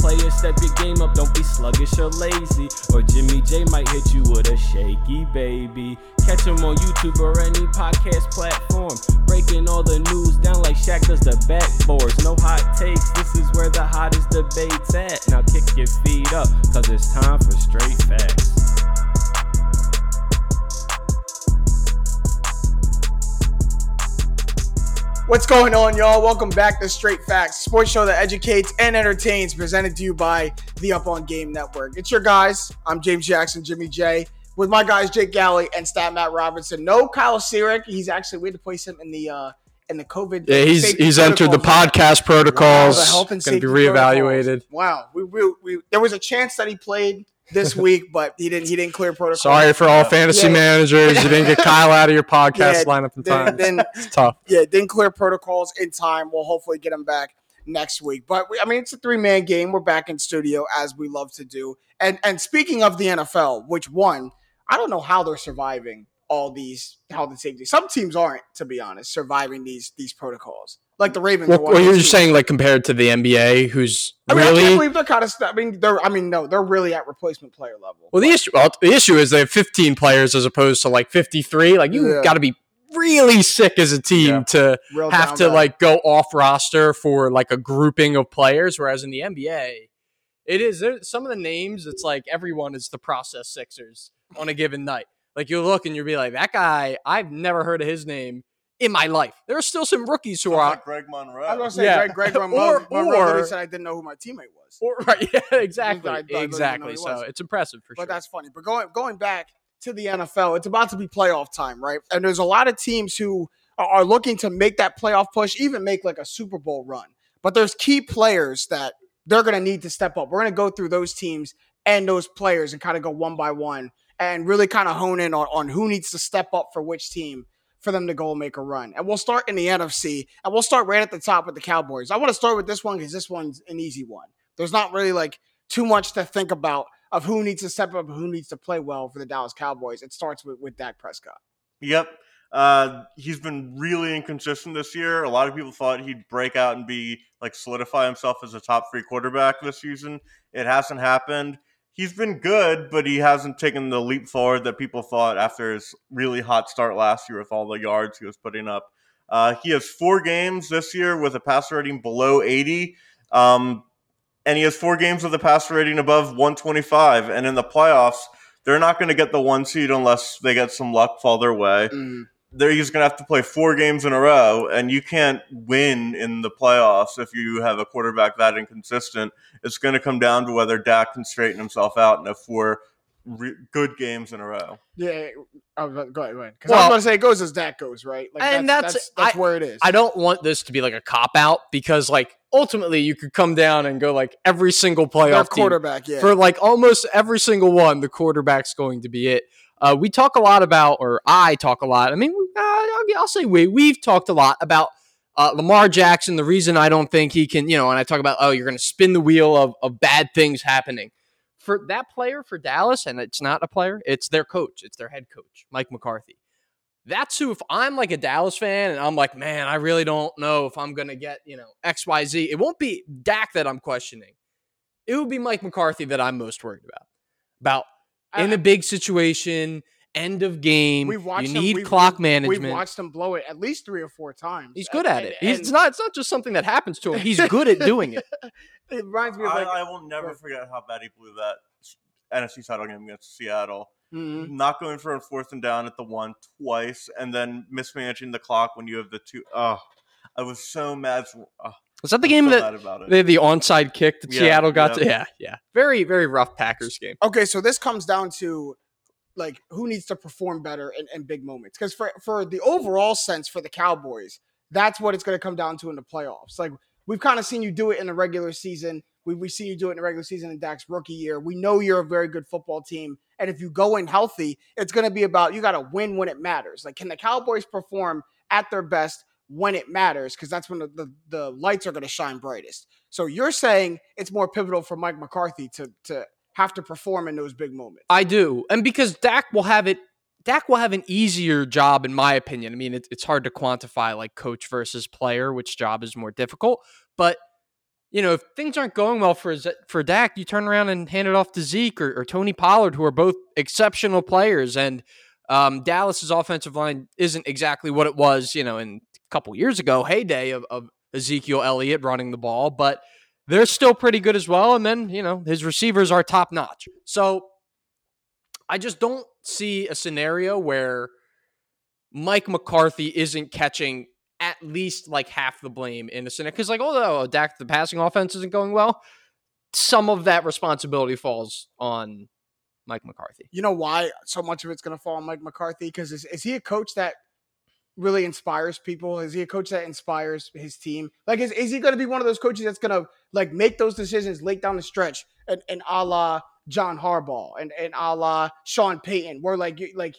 Players, step your game up, don't be sluggish or lazy. Or Jimmy J might hit you with a shaky baby. Catch him on YouTube or any podcast platform. Breaking all the news down like Shaq does the backboards. No hot takes, this is where the hottest debate's at. Now kick your feet up, cause it's time for straight facts. What's going on, y'all? Welcome back to Straight Facts, sports show that educates and entertains, presented to you by the Up on Game Network. It's your guys. I'm James Jackson, Jimmy J, with my guys Jake Galley and Stat Matt Robinson. No Kyle Sirik. He's actually we had to place him in the uh in the COVID. Yeah, he's he's entered the podcast protocols. Wow, the health and going to be reevaluated. protocols. Wow, we, we, we there was a chance that he played this week, but he didn't. He didn't clear protocol. Sorry for all fantasy Yeah. managers. You didn't get Kyle out of your podcast Yeah, lineup in Then, time. then it's tough. yeah, didn't clear protocols in time. We'll hopefully get him back next week. But we, I mean, it's a three man game. We're back in studio as we love to do. And and speaking of the NFL, which one I don't know how they're surviving all these health and safety. Some teams aren't, to be honest, surviving these these protocols. Like the Ravens. Well, well you're just saying like compared to the NBA, who's I mean, I can't really believe they're kind of. I mean, they're. I mean, no, they're really at replacement player level. well. The issue, well, the issue is they have 15 players as opposed to like 53. Like you Yeah. got to be really sick as a team Yeah. to Real have to bad. like go off roster for like a grouping of players, whereas in the NBA, it is there some of the names. It's like everyone is the process Sixers on a given night. Like you look and you'll be like, that guy, I've never heard of his name in my life. There are still some rookies who Sounds are like Greg Monroe. I was gonna say Yeah. Greg, Greg Monroe, Or- Monroe or- said I didn't know who my teamate was. or, right, yeah, exactly, I- I don't even know exactly. So was. it's impressive for but sure. But that's funny. But going going back to the NFL, it's about to be playoff time, right? And there's a lot of teams who are, are looking to make that playoff push, even make like a Super Bowl run. But there's key players that they're going to need to step up. We're going to go through those teams and those players and kind of go one by one and really kind of hone in on, on who needs to step up for which team for them to go and make a run. And we'll start in the NFC and we'll start right at the top with the Cowboys. I want to start with this one because this one's an easy one. There's not really like too much to think about of who needs to step up who needs to play well for the Dallas Cowboys. It starts with, with Dak Prescott. Yep. Uh, he's been really inconsistent this year. A lot of people thought he'd break out and be like solidify himself as a top three quarterback this season. It hasn't happened. He's been good, but he hasn't taken the leap forward that people thought after his really hot start last year with all the yards he was putting up. Uh, he has four games this year with a passer rating below 80. Um, and he has four games with a passer rating above 125. And in the playoffs, they're not going to get the one seed unless they get some luck fall their way. Mm. They're just going to have to play four games in a row, and you can't win in the playoffs if you have a quarterback that inconsistent. It's going to come down to whether Dak can straighten himself out in a four re- good games in a row. Yeah, I was about- go ahead, go ahead. Because I Well- was going to say it goes as Dak goes, right? Like And that's that's- that's, that's I- where it is. I don't want this to be like a cop out because like ultimately you could come down and go like every single Their playoff team quarterback, yeah. for like almost every single one, the quarterback's going to be it. Uh, we talk a lot about, or I talk a lot. I mean, I'll, I'll say we. We've talked a lot about uh, Lamar Jackson. The reason I don't think he can, you know, and I talk about, oh, you're going to spin the wheel of, of bad things happening. For that player for Dallas, and it's not a player, it's their coach, it's their head coach, Mike McCarthy. That's who, if I'm like a Dallas fan and I'm like, man, I really don't know if I'm going to get, you know, XYZ, it won't be Dak that I'm questioning. It would be Mike McCarthy that I'm most worried about. About in a big situation, end of game, We've watched you him- need we've- clock We've watched him blow it at least three or four times. He's good And- at it. and- He's it's not. It's not just something that happens to him. He's good at doing it. It reminds me of I, like I will never forget how bad he blew that NFC title game against Seattle. Mhm. Not going for a fourth and down at the one twice, and then mismanaging the clock when you have the two. Oh, I was so mad. Oh, Was that the I'm game so that about it. they the onside kick that Yeah, Seattle got yeah. to? Yeah, yeah. Very, very rough Packers game. Okay, so this comes down to like who needs to perform better in, in big moments. Because for for the overall sense for the Cowboys, that's what it's going to come down to in the playoffs. Like we've kind of seen you do it in the regular season. We we see you do it in the regular season in Dak's rookie year. We know you're a very good football team, and if you go in healthy, it's going to be about you got to win when it matters. Like can the Cowboys perform at their best when it matters because that's when the, the, the lights are going to shine brightest. So you're saying it's more pivotal for Mike McCarthy to to have to perform in those big moments. I do, and because Dak will have it. Dak will have an easier job, in my opinion. I mean, it, it's hard to quantify like coach versus player, which job is more difficult. But you know, if things aren't going well for for Dak, you turn around and hand it off to Zeke or, or Tony Pollard, who are both exceptional players. And um, Dallas's offensive line isn't exactly what it was, you know, in a couple years ago, heyday of, of Ezekiel Elliott running the ball, but they're still pretty good as well. And then, you know, his receivers are top notch. So I just don't see a scenario where Mike McCarthy isn't catching at least like half the blame in the scenario. Because, like, although Dak, the passing offense isn't going well, some of that responsibility falls on Mike McCarthy. You know why so much of it's going to fall on Mike McCarthy? Because is, is he a coach that really inspires people? Is he a coach that inspires his team? Like, is, is he going to be one of those coaches that's going to like make those decisions late down the stretch and, and a la John Harbaugh and, and a la Sean Payton, where like, like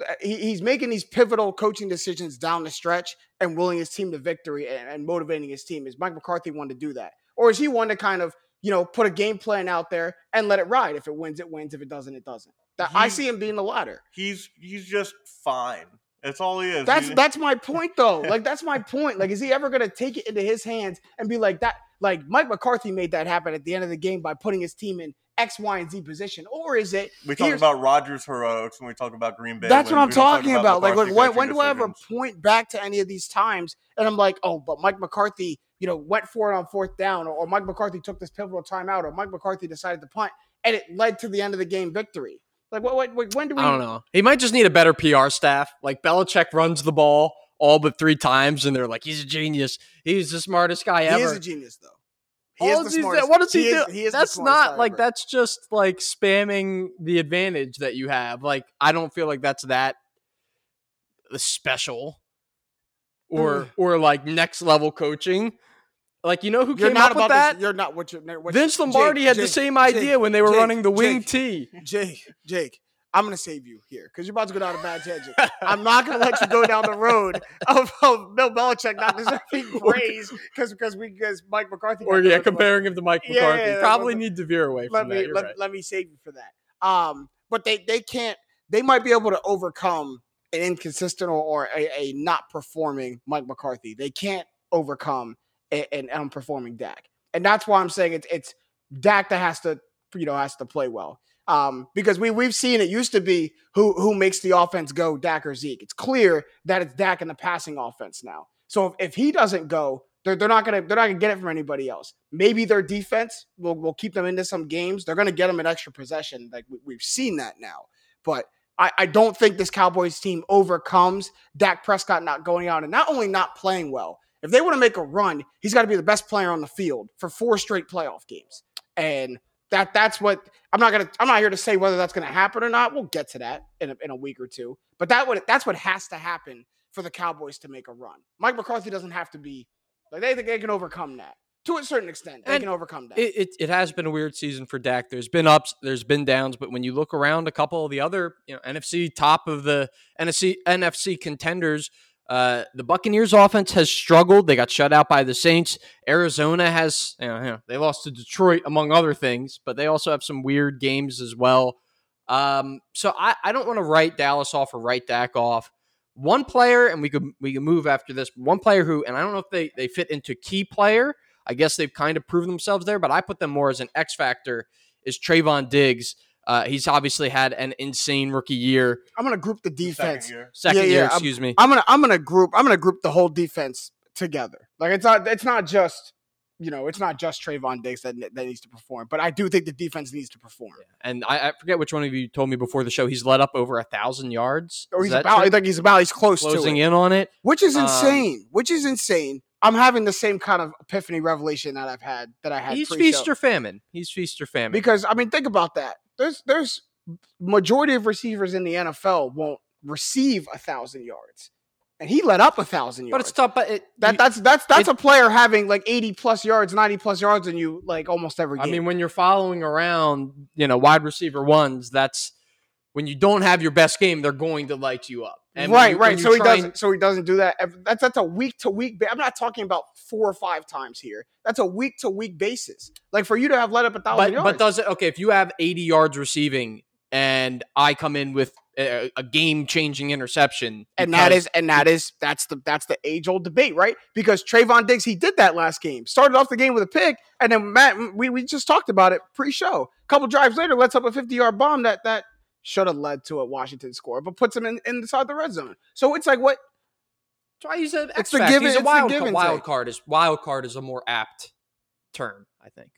uh, he, he's making these pivotal coaching decisions down the stretch and willing his team to victory and, and motivating his team. Is Mike McCarthy one to do that? Or is he one to kind of you know, put a game plan out there and let it ride. If it wins, it wins. If it doesn't, it doesn't. That I see him being the latter. He's he's just fine. That's all he is. That's He- that's my point though. Like that's my point. Like, is he ever gonna take it into his hands and be like that? Like Mike McCarthy made that happen at the end of the game by putting his team in X, Y, and Z position, or is it? we talk about Rodgers heroics when we talk about Green Bay. That's what. I'm don't talk talking about. Like, when, when do I ever point back to any of these times and I'm like, oh, but Mike McCarthy, you know, went for it on fourth down, or, or Mike McCarthy took this pivotal timeout, or Mike McCarthy decided to punt, and it led to the end of the game victory. Like, what? what, what when do we? I don't know. He might just need a better PR staff. Like Belichick runs the ball all but three times, and they're like, he's a genius. He's the smartest guy He ever. is a genius, though. He All is the these- smartest. what does he, is- do? he is that's smartest not guy like ever. that's just like spamming the advantage that you have. Like I don't feel like that's that special or or like next level coaching. Like you know who You're came up with about that? this. You're not what you're. What Vince Jake, Lombardi had the Jake, same Jake, idea when they were Jake, running the wing T. Jake, Jake, I'm gonna save you here because you're about to go down a bad tangent. I'm not gonna let you go down the road of, of Bill Belichick not deserving praise because because we because Mike McCarthy. Or yeah, comparing him to Mike Yeah, McCarthy. yeah, yeah, Probably let- need to veer away let from me that. Let, right. let me save you for that. Um, but they they can't. They might be able to overcome an inconsistent or, or a, a not performing Mike McCarthy. They can't overcome a- an unperforming Dak, and that's why I'm saying it's it's Dak that has to you know has to play well. Um, because we we've seen it used to be who who makes the offense go, Dak or Zeke. It's clear that it's Dak in the passing offense now. So if, if he doesn't go, they're, they're not gonna they're not gonna get it from anybody else. Maybe their defense will will keep them into some games. They're gonna get them an extra possession. Like we, we've seen that now. But I, I don't think this Cowboys team overcomes Dak Prescott not going out and not only not playing well. If they want to make a run, he's got to be the best player on the field for four straight playoff games. And that that's what I'm not gonna I'm not here to say whether that's gonna happen or not. We'll get to that in a, in a week or two. But that would that's what has to happen for the Cowboys to make a run. Mike McCarthy doesn't have to be like they think they can overcome that to a certain extent. They And can overcome that. It, it it has been a weird season for Dak. There's been ups, there's been downs, but when you look around a couple of the other you know NFC top of the NFC NFC contenders, uh, the Buccaneers offense has struggled. They got shut out by the Saints. Arizona has you know, you know, they lost to Detroit among other things, but they also have some weird games as well. Um, so I, I don't want to write Dallas off or write Dak off. One player, and we could we can move after this. One player who, and I don't know if they they fit into key player. I guess they've kind of proven themselves there, but I put them more as an X factor. Is Trevon Diggs? Uh, he's obviously had an insane rookie year, I'm gonna group the Second defense. year. second Yeah, year, yeah, I'm- excuse me. I'm gonna I'm gonna group I'm gonna group the whole defense together. Like it's not it's not just you know it's not just Trevon Diggs that that needs to perform, but I do think the defense needs to perform. And I, I forget which one of you told me before the show. He's led up over a thousand yards. Or he's about true? I think he's about he's close closing to it, in on it. which is Um, insane. which is insane. I'm having the same kind of epiphany revelation that I've had that I had He's pre-show. feast or famine. He's feast or famine. because I mean think about that. There's there's majority of receivers in the NFL won't receive a thousand yards, and he let up a thousand yards. but it's tough. But it, That you- that's that's that's it- a player having like 80 plus yards, 90 plus yards than you like almost every Game. I mean, when you're following around, you know, wide receiver ones, that's when you don't have your best game, they're going to light you up. And right, you- right. So he doesn't. So he doesn't do that. That's that's a week to week. I'm not talking about four or five times here. That's a week to week basis. Like for you to have let up a thousand But yards. but does it okay if you have 80 yards receiving and I come in with a, a game changing interception and that is and that is that's the that's the age old debate, right? Because Trevon Diggs he did that last game. Started off the game with a pick, and then Matt we, we just talked about it pre-show. A couple drives later, lets up a 50 yard bomb that that should have led to a Washington score, but puts him in inside the red zone. So it's like what That's why he's a It's X the factor. give He's a wild, give wild card is wild card is a more apt term, I think.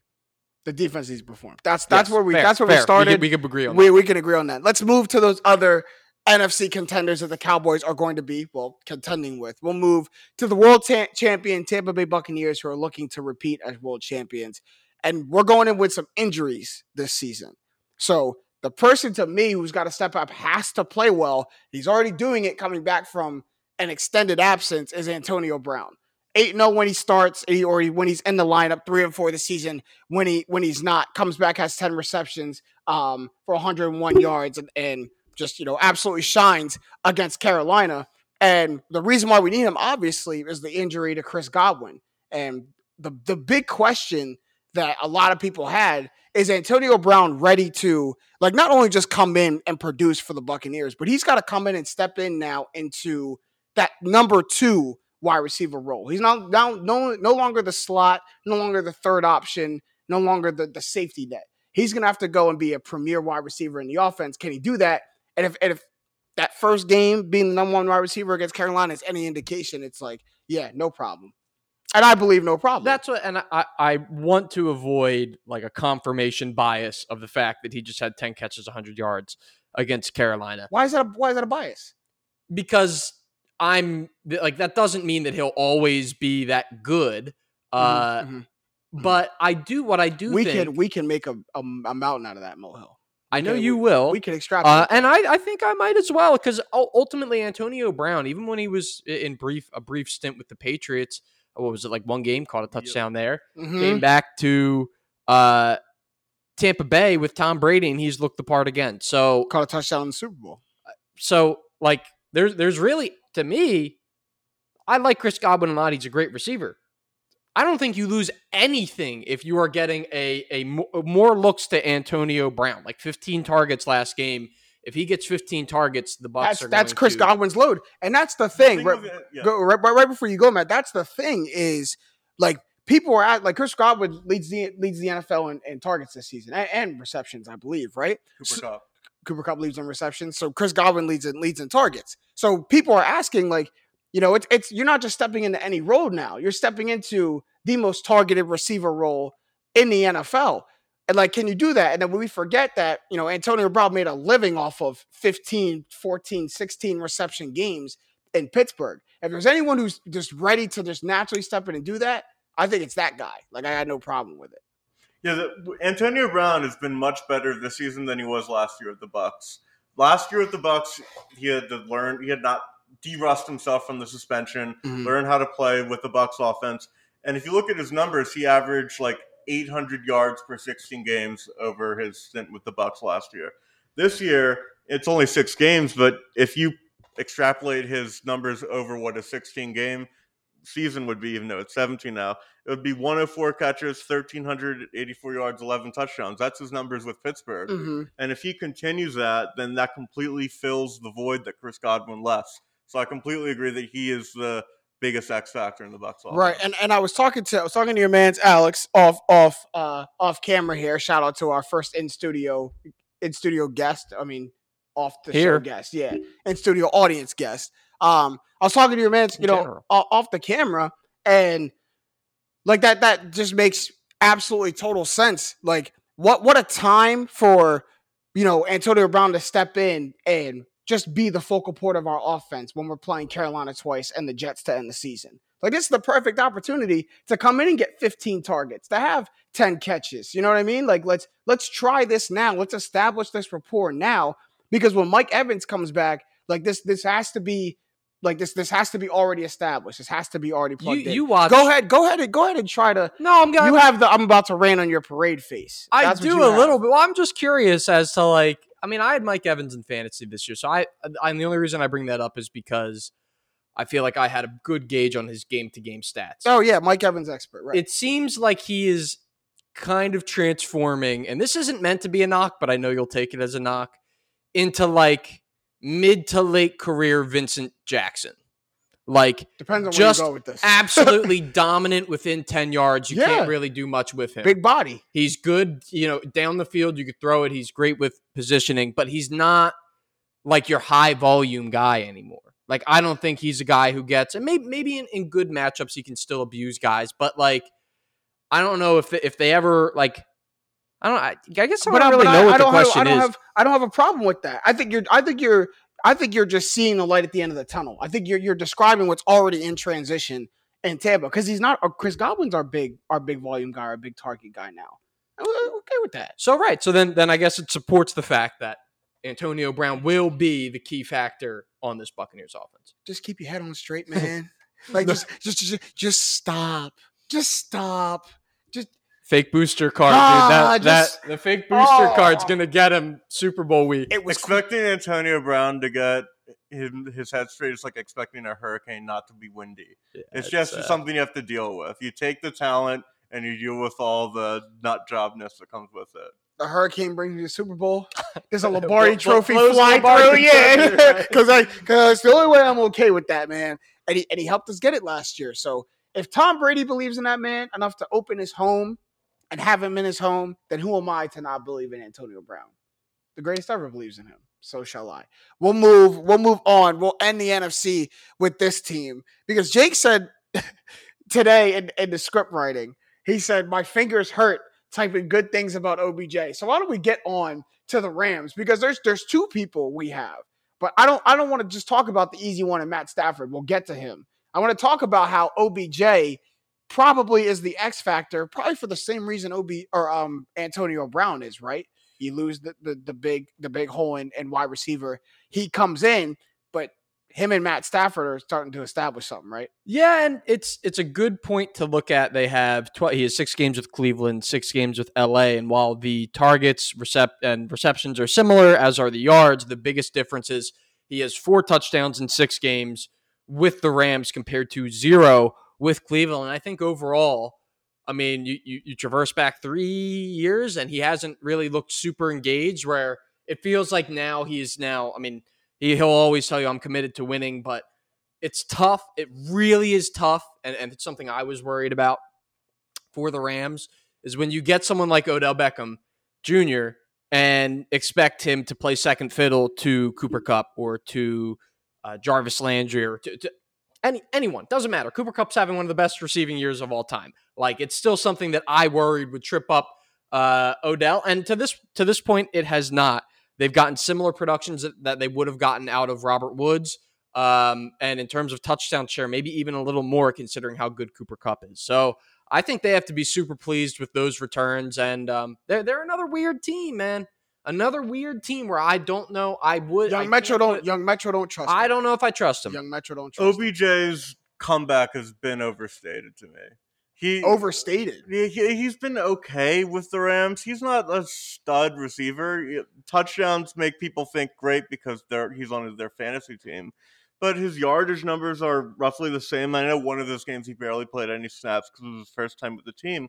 the defense he's performed. That's that's Yes, where we fair, that's where fair. we started. could, we could agree on we, that. we can agree on that. Let's move to those other NFC contenders that the Cowboys are going to be, well, contending with. We'll move to the world ta- champion Tampa Bay Buccaneers, who are looking to repeat as world champions. And we're going in with some injuries this season. So the person to me who's got to step up has to play well. He's already doing it coming back from an extended absence is Antonio Brown. 8 0 when he starts, or when he's in the lineup, 3 and 4 this season. When he when he's not, comes back, has 10 receptions um, for 101 yards and, and just, you know, absolutely shines against Carolina. And the reason why we need him, obviously, is the injury to Chris Godwin. And the the big question that a lot of people had is Antonio Brown ready to like not only just come in and produce for the Buccaneers, but he's got to come in and step in now into that number two wide receiver role. He's not now no no longer the slot, no longer the third option, no longer the, the safety net. He's gonna have to go and be a premier wide receiver in the offense. Can he do that? And if and if that first game being the number one wide receiver against Carolina is any indication, it's like, yeah, no problem. And I believe no problem. That's what, and I, I want to avoid like a confirmation bias of the fact that he just had 10 catches, 100 yards against Carolina why is that a, why is that a bias? because I'm like, that doesn't mean that he'll always be that good. Uh, Mhm, mhm. But I do what I do we think. can we can make a, a, a mountain out of that molehill. I know okay, you will. We can extrapolate. Uh, and I, I think I might as well because ultimately Antonio Brown, even when he was in brief a brief stint with the Patriots, what was it like one game caught a touchdown there, Mhm. came back to uh, Tampa Bay with Tom Brady, and he's looked the part again. So caught a touchdown in the Super Bowl. so like there's there's really to me, I like Chris Godwin a lot. He's a great receiver. I don't think you lose anything if you are getting a a mo- more looks to Antonio Brown, like 15 targets last game. If he gets 15 targets, the Bucks That's are that's going Chris to, Godwin's load, and that's the thing. Thing right, it- yeah. go, right, right, right before you go, Matt. That's the thing is like people are at like Chris Godwin leads the leads the NFL in, in targets this season and, and receptions, I believe. Right, Cooper So- Cup. Cooper Kupp leads in receptions, so Chris Godwin leads in leads in targets. So people are asking like, you know, it's it's you're not just stepping into any role now. You're stepping into the most targeted receiver role in the NFL. And like, can you do that? And then when we forget that, you know, Antonio Brown made a living off of 15, 14, 16 reception games in Pittsburgh. If there's anyone who's just ready to just naturally step in and do that, I think it's that guy. Like, I had no problem with it. Yeah, the, Antonio Brown has been much better this season than he was last year at the Bucks. Last year at the Bucks, he had to learn. He had not de-rust himself from the suspension, Mhm. learn how to play with the Bucks offense. And if you look at his numbers, he averaged like 800 yards per 16 games over his stint with the Bucks last year. This year, it's only six games, but if you extrapolate his numbers over what a 16 game season would be, even though it's 17 now, it would be 104 catches, 1,384 yards, 11 touchdowns. That's his numbers with Pittsburgh. Mm-hmm. And if he continues that, then that completely fills the void that Chris Godwin left. So I completely agree that he is the biggest X factor in the Bucks. offense. Right, and and I was talking to I was talking to your man's Alex off off uh off camera here. Shout out to our first in studio in studio guest. I mean, off the show Here. guest, yeah, in studio audience guest. Um, I was talking to your man's, In you know, general. off the camera, and like that that just makes absolutely total sense. Like what what a time for you know Antonio Brown to step in and just be the focal point of our offense when we're playing Carolina twice and the Jets to end the season. Like this is the perfect opportunity to come in and get 15 targets, to have 10 catches. You know what I mean? Like let's let's try this now. Let's establish this rapport now because when Mike Evans comes back, like this this has to be Like this, this has to be already established. This has to be already You plugged in. you watch. Go ahead, go ahead, and go ahead and try to. No, I'm going. You have the. I'm about to rain on your parade face. I That's do a have. little bit. Well, I'm just curious as to like. I mean, I had Mike Evans in fantasy this year, so I. And the only reason I bring that up is because I feel like I had a good gauge on his game to game stats. Oh yeah, Mike Evans expert, right? It seems like he is kind of transforming, and this isn't meant to be a knock, but I know you'll take it as a knock, into like mid to late career Vincent Jackson. Like Depends on just where you go with this. absolutely dominant within 10 yards. You Yeah. can't really do much with him. Big body. He's good, you know, down the field, you could throw it. He's great with positioning, but he's not like your high volume guy anymore. Like, I don't think he's a guy who gets, and maybe, maybe in, in good matchups, he can still abuse guys, but like, I don't know if if they ever like, I don't, I, I guess I But don't really know I, what I the don't have, I don't is. have I don't have a problem with that. I think you're I think you're I think you're just seeing the light at the end of the tunnel. I think you're you're describing what's already in transition in Tampa because he's not. uh, Chris Godwin's our big our big volume guy, our big target guy now. I'm okay with that. So right, so then then I guess it supports the fact that Antonio Brown will be the key factor on this Buccaneers offense. Just keep your head on straight, man. like just, just just just stop. Just stop. Just Fake booster card, Ah, dude. That, just- that the fake booster card's Oh. gonna get him Super Bowl week. it was expecting Antonio Brown to get his, his head straight is like expecting a hurricane not to be windy. It's just uh, something you have to deal with. You take the talent and you deal with all the nut jobness that comes with it. the hurricane brings you the Super Bowl. There's a Blow- Lombardi Trophy blows flying through, Trophy, yeah. Because I because the only way I'm okay with that, man. And he and he helped us get it last year. So if Tom Brady believes in that man enough to open his home and have him in his home, then who am I to not believe in Antonio Brown? The greatest ever believes in him. So shall I. We'll move. We'll move on. We'll end the NFC with this team because Jake said today in, in the script writing, he said my fingers hurt typing good things about OBJ. So why don't we get on to the Rams because there's there's two people we have, but I don't I don't want to just talk about the easy one and Matt Stafford. We'll get to him. I want to talk about how OBJ probably is the X factor, probably for the same reason OB or um Antonio Brown is right. You lose the the, the big the big hole in, in wide receiver. He comes in, but him and Matt Stafford are starting to establish something, right? Yeah, and it's it's a good point to look at. They have tw- he has six games with Cleveland, six games with LA, and while the targets recept and receptions are similar, as are the yards, the biggest difference is he has four touchdowns in six games with the Rams compared to zero with Cleveland. And I think overall, I mean, you, you you traverse back three years, and he hasn't really looked super engaged. Where it feels like now he is now. I mean, he, he'll always tell you I'm committed to winning, but it's tough. It really is tough, and, and it's something I was worried about for the Rams is when you get someone like Odell Beckham Jr. and expect him to play second fiddle to Cooper Kupp or to uh, Jarvis Landry or to, to any anyone doesn't matter. Cooper Kupp's having one of the best receiving years of all time. Like it's still something that I worried would trip up uh, Odell, and to this to this point, it has not. They've gotten similar productions that, that they would have gotten out of Robert Woods. Um, and in terms of touchdown share, maybe even a little more considering how good Cooper Kupp is. So I think they have to be super pleased with those returns. And um, they're, they're another weird team, man. Another weird team where I don't know. I would. I Young Metro don't put- young Metro don't trust. I him. don't know if I trust him. Young Metro don't trust. him. OBJ's comeback has been overstated to me. He overstated. He, he's been okay with the Rams. He's not a stud receiver. Touchdowns make people think great because they're he's on their fantasy team, but his yardage numbers are roughly the same. I know one of those games he barely played any snaps because it was his first time with the team.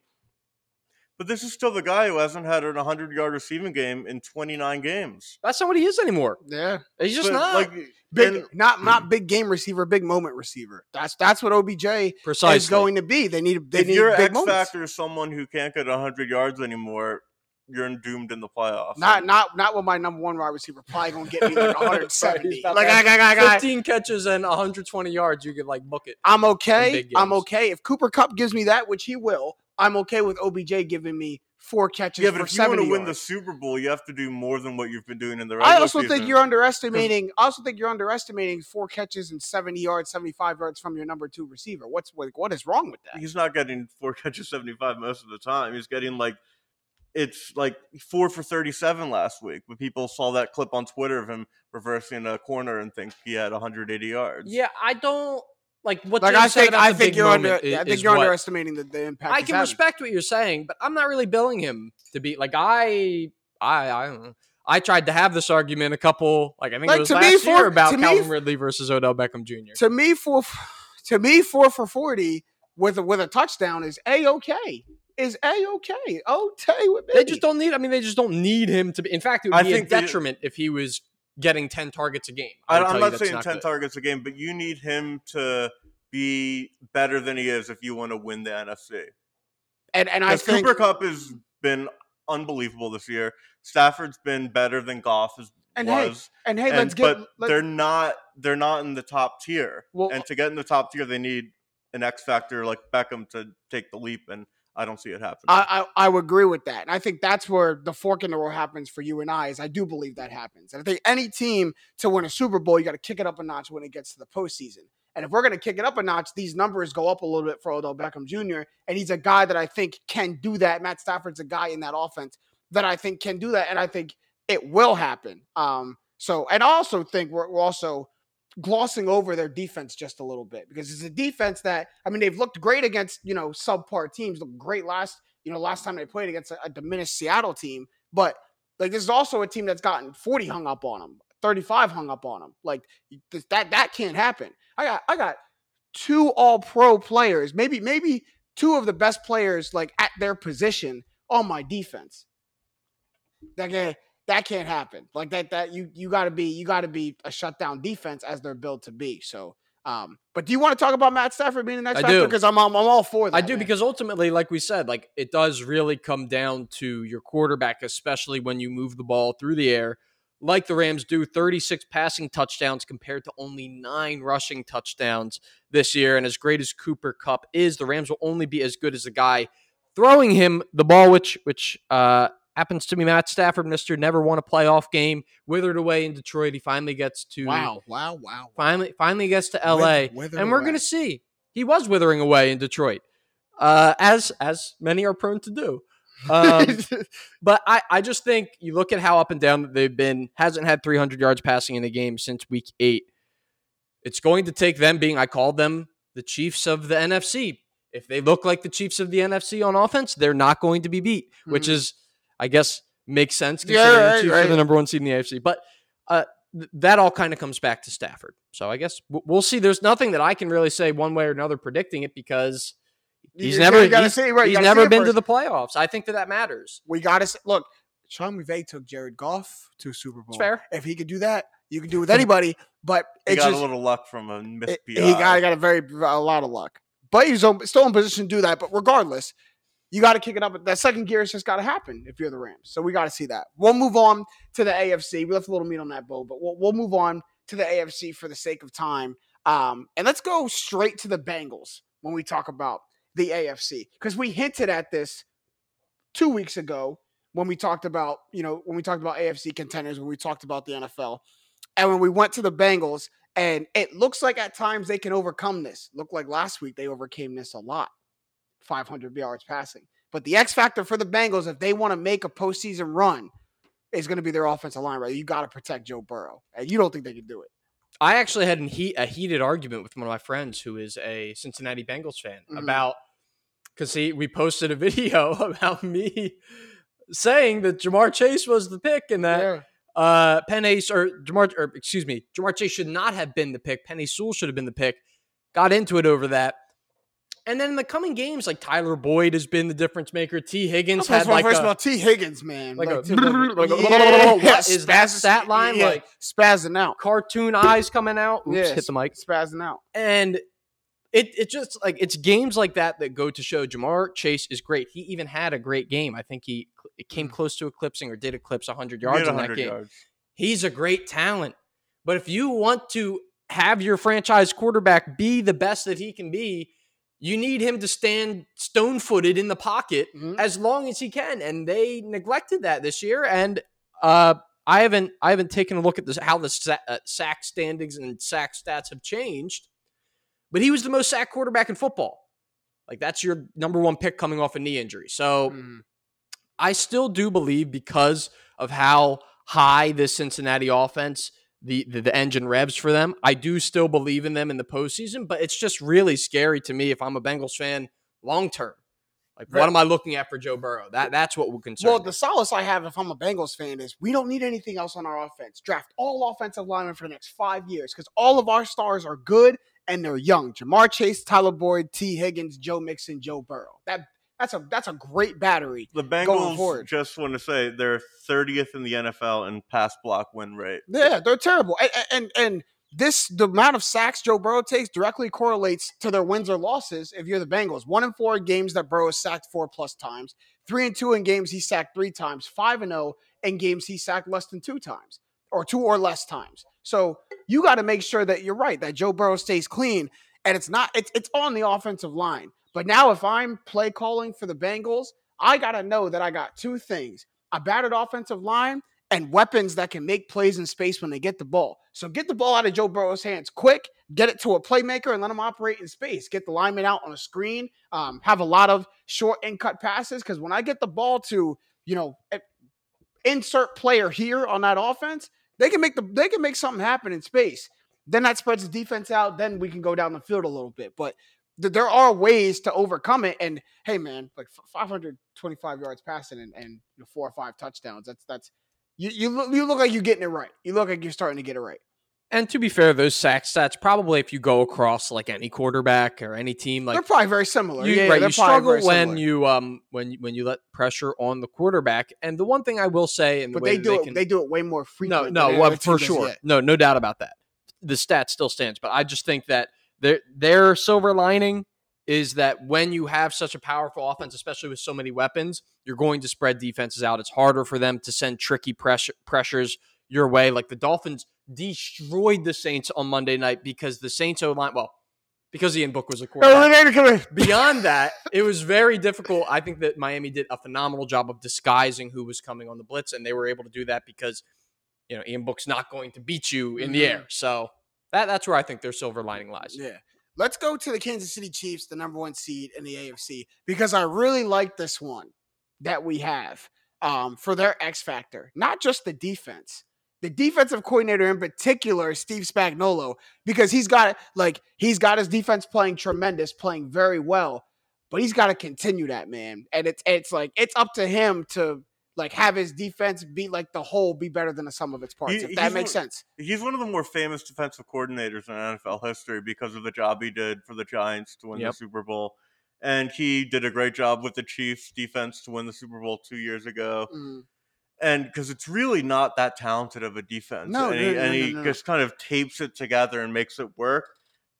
But this is still the guy who hasn't had an 100 yard receiving game in 29 games. That's not what he is anymore. Yeah, He's just But, not. like big, and- not not big game receiver, big moment receiver. That's that's what OBJ Precisely. is going to be. They need they if need your big X moments. factor is someone who can't get 100 yards anymore, you're doomed in the playoffs. Not not not with my number one wide receiver. Probably gonna get me like 170. He's like to I, have I, I, I, 15 catches and 120 yards. You could like book it. I'm okay. I'm okay if Cooper Kupp gives me that, which he will. I'm okay with OBJ giving me four catches yeah, but for if you want 70 to win the. Super Bowl, you have to do more than what you've been doing in the regular I also season. think you're underestimating. I also think you're underestimating four catches and 70 yards, 75 yards from your number two receiver. What's like, what is wrong with that? He's not getting four catches, 75 most of the time. He's getting like it's like four for 37 last week, but people saw that clip on Twitter of him reversing a corner and think he had 180 yards. Yeah, I don't like what Like I said think about I the think you're under moment i- think you're what- underestimating the, the impact. I can having. respect what you're saying, but I'm not really billing him to be like I I I don't know. I tried to have this argument a couple like I think Like, it was to me, last for- year about to me, Calvin f- Ridley versus Odell Beckham Jr. To me, four to me four for forty with a, with a touchdown is a okay. Is a okay? Okay with me. They just don't need. I mean, they just don't need him to be. In fact, it would I be a detriment if he was getting ten targets a game. I I'm not that's saying 10 good. targets a game, but you need him to be better than he is if you want to win the NFC. And and I think Cooper Kupp has been unbelievable this year. Stafford's been better than Goff is, And hey, was. and hey, and- let's get but let, they're not they're not in the top tier. Well- and to get in the top tier, they need an X factor like Beckham to take the leap, and I don't see it happening. I, I I would agree with that, and I think that's where the fork in the road happens for you and I. Is I do believe that happens, and I think any team to win a Super Bowl, you got to kick it up a notch when it gets to the postseason. And if we're going to kick it up a notch, these numbers go up a little bit for Odell Beckham Jr. And he's a guy that I think can do that. Matt Stafford's a guy in that offense that I think can do that, and I think it will happen. Um, so, and I also think we're, we're also glossing over their defense just a little bit because it's a defense that I mean they've looked great against you know subpar teams, looked great last you know last time they played against a, a diminished Seattle team, but like this is also a team that's gotten 40 hung up on them, 35 hung up on them. Like th- that that can't happen. I got I got two all pro players, maybe maybe two of the best players like at their position on my defense. That can't that can't happen. Like that that you you got to be you got to be a shutdown defense as they're built to be. So um but do you want to talk about Matt Stafford being the next I factor do. because I'm, I'm I'm all for that. I do man. because ultimately, like we said, like it does really come down to your quarterback, especially when you move the ball through the air, like the Rams do. Thirty-six passing touchdowns compared to only nine rushing touchdowns this year. And as great as Cooper Kupp is, the Rams will only be as good as the guy throwing him the ball, which which uh, happens to be Matt Stafford. Mister never won a playoff game, withered away in Detroit. He finally gets to wow wow wow. finally finally gets to LA, and we're away. to see. He was withering away in Detroit, uh, as as many are prone to do. Um, but I, I just think you look at how up and down that they've been. Hasn't had 300 yards passing in a game since week eight. It's going to take them being. I called them the Chiefs of the NFC. If they look like the Chiefs of the NFC on offense, they're not going to be beat, which Mhm. is, I guess, makes sense Yeah, considering right, the Chiefs right. are the number one seed in the AFC. But uh, th- that all kind of comes back to Stafford. So I guess w- we'll see. There's nothing that I can really say one way or another predicting it because he's You- never you he's, see, right, you he's gotta see never it been to the playoffs. I think that that matters. we got to look. Sean McVay took Jared Goff to a Super Bowl. It's fair. If he could do that, you can do it with anybody. But he it got just a little luck from a missed it- PI. he got got a very a lot of luck. But he's still in position to do that. But regardless, you got to kick it up. That second gear has just got to happen if you're the Rams. So we got to see that. We'll move on to the AFC. We left a little meat on that bow, but we'll, we'll move on to the AFC for the sake of time. Um, and let's go straight to the Bengals when we talk about the AFC because we hinted at this two weeks ago when we talked about you know when we talked about AFC contenders when we talked about the NFL, and when we went to the Bengals. And it looks like at times they can overcome this. Looked like last week they overcame this a lot. 500 yards passing. But the X factor for the Bengals, if they want to make a postseason run, is going to be their offensive line. Right, you got to protect Joe Burrow, and you don't think they can do it. I actually had heat, a heated argument with one of my friends who is a Cincinnati Bengals fan Mhm. about because he we posted a video about me saying that Ja'Marr Chase was the pick and that Yeah. uh Penei or Jamar or excuse me, Ja'Marr Chase should not have been the pick. Penei Sewell should have been the pick. Got into it over that. And then in the coming games, like Tyler Boyd has been the difference maker. Tee Higgins had like first a, of all, Tee Higgins, man, like a- like a- yeah, what is that stat line? yeah, Like- spazzing out, cartoon eyes coming out. Oops, Yeah, hit the mic. spazzing out. And it it just like it's games like that that go to show Ja'Marr Chase is great. He even had a great game. I think he it came Mm. close to eclipsing or did eclipse 100 yards in that game. yards. He's a great talent. But if you want to have your franchise quarterback be the best that he can be, you need him to stand stone footed in the pocket Mhm. as long as he can. And they neglected that this year. And uh, I haven't I haven't taken a look at this how the sa- uh, sack standings and sack stats have changed. But he was the most sack quarterback in football. Like that's your number one pick coming off a knee injury. So Mhm. I still do believe because of how high this Cincinnati offense, the, the the engine revs for them. I do still believe in them in the postseason, but it's just really scary to me if I'm a Bengals fan long term. Like, Right. what am I looking at for Joe Burrow? That that's what will concern. Well, me. the solace I have if I'm a Bengals fan is we don't need anything else on our offense. Draft all offensive linemen for the next five years because all of our stars are good and they're young. Ja'Marr Chase, Tyler Boyd, Tee Higgins, Joe Mixon, Joe Burrow. That that's a that's a great battery. The Bengals just want to say they're 30th in the NFL in pass block win rate. Yeah, they're terrible. And and and this the amount of sacks Joe Burrow takes directly correlates to their wins or losses. If you're the Bengals, one in four games that Burrow is sacked four plus times, three and two in games he sacked three times, five and zero in games he sacked less than two times or two or less times. So you got to make sure that you're right that Joe Burrow stays clean, and it's not it's it's on the offensive line. But now if I'm play calling for the Bengals, I got to know that I got two things: a battered offensive line and weapons that can make plays in space when they get the ball. So get the ball out of Joe Burrow's hands quick, get it to a playmaker, and let him operate in space. Get the lineman out on a screen. Um, have a lot of short and cut passes because when I get the ball to you know insert player here on that offense, they can make the they can make something happen in space. Then that spreads the defense out. Then we can go down the field a little bit, but. Th- There are ways to overcome it, and hey, man, like 525 yards passing and, and you know, four or five touchdowns. That's that's you you look you look like you're getting it right. You look like you're starting to get it right. and to be fair, those sack stats probably if you go across like any quarterback or any team, like they're probably very similar. you, yeah, right, you struggle when you um when you, when you let pressure on the quarterback. And the one thing I will say, and the but they do it. can- they do it way more no, frequently. no, well, for sure, Yeah. no, no doubt about that. The stat still stands, but I just think that their their silver lining is that when you have such a powerful offense, especially with so many weapons, you're going to spread defenses out. It's harder for them to send tricky pressure pressures your way. Like the Dolphins destroyed the Saints on Monday night because the Saints O line, well, because Ian Book was a quarterback. Beyond that, it was very difficult. I think that Miami did a phenomenal job of disguising who was coming on the blitz, and they were able to do that because you know Ian Book's not going to beat you in the Mhm. air. So that that's where I think their silver lining lies. Yeah. Let's go to the Kansas City Chiefs, the number one seed in the AFC, because I really like this one that we have um, for their X factor, not just the defense. The defensive coordinator in particular, Steve Spagnuolo, because he's got like he's got his defense playing tremendous, playing very well, but he's got to continue that man. And it's it's like it's up to him to like have his defense be like the whole be better than the sum of its parts. He- if that makes one- sense. He's one of the more famous defensive coordinators in NFL history because of the job he did for the Giants to win Yep. the Super Bowl. And he did a great job with the Chiefs defense to win the Super Bowl two years ago. Mm. And because it's really not that talented of a defense. No, and he, no, and no, he no. just kind of tapes it together and makes it work.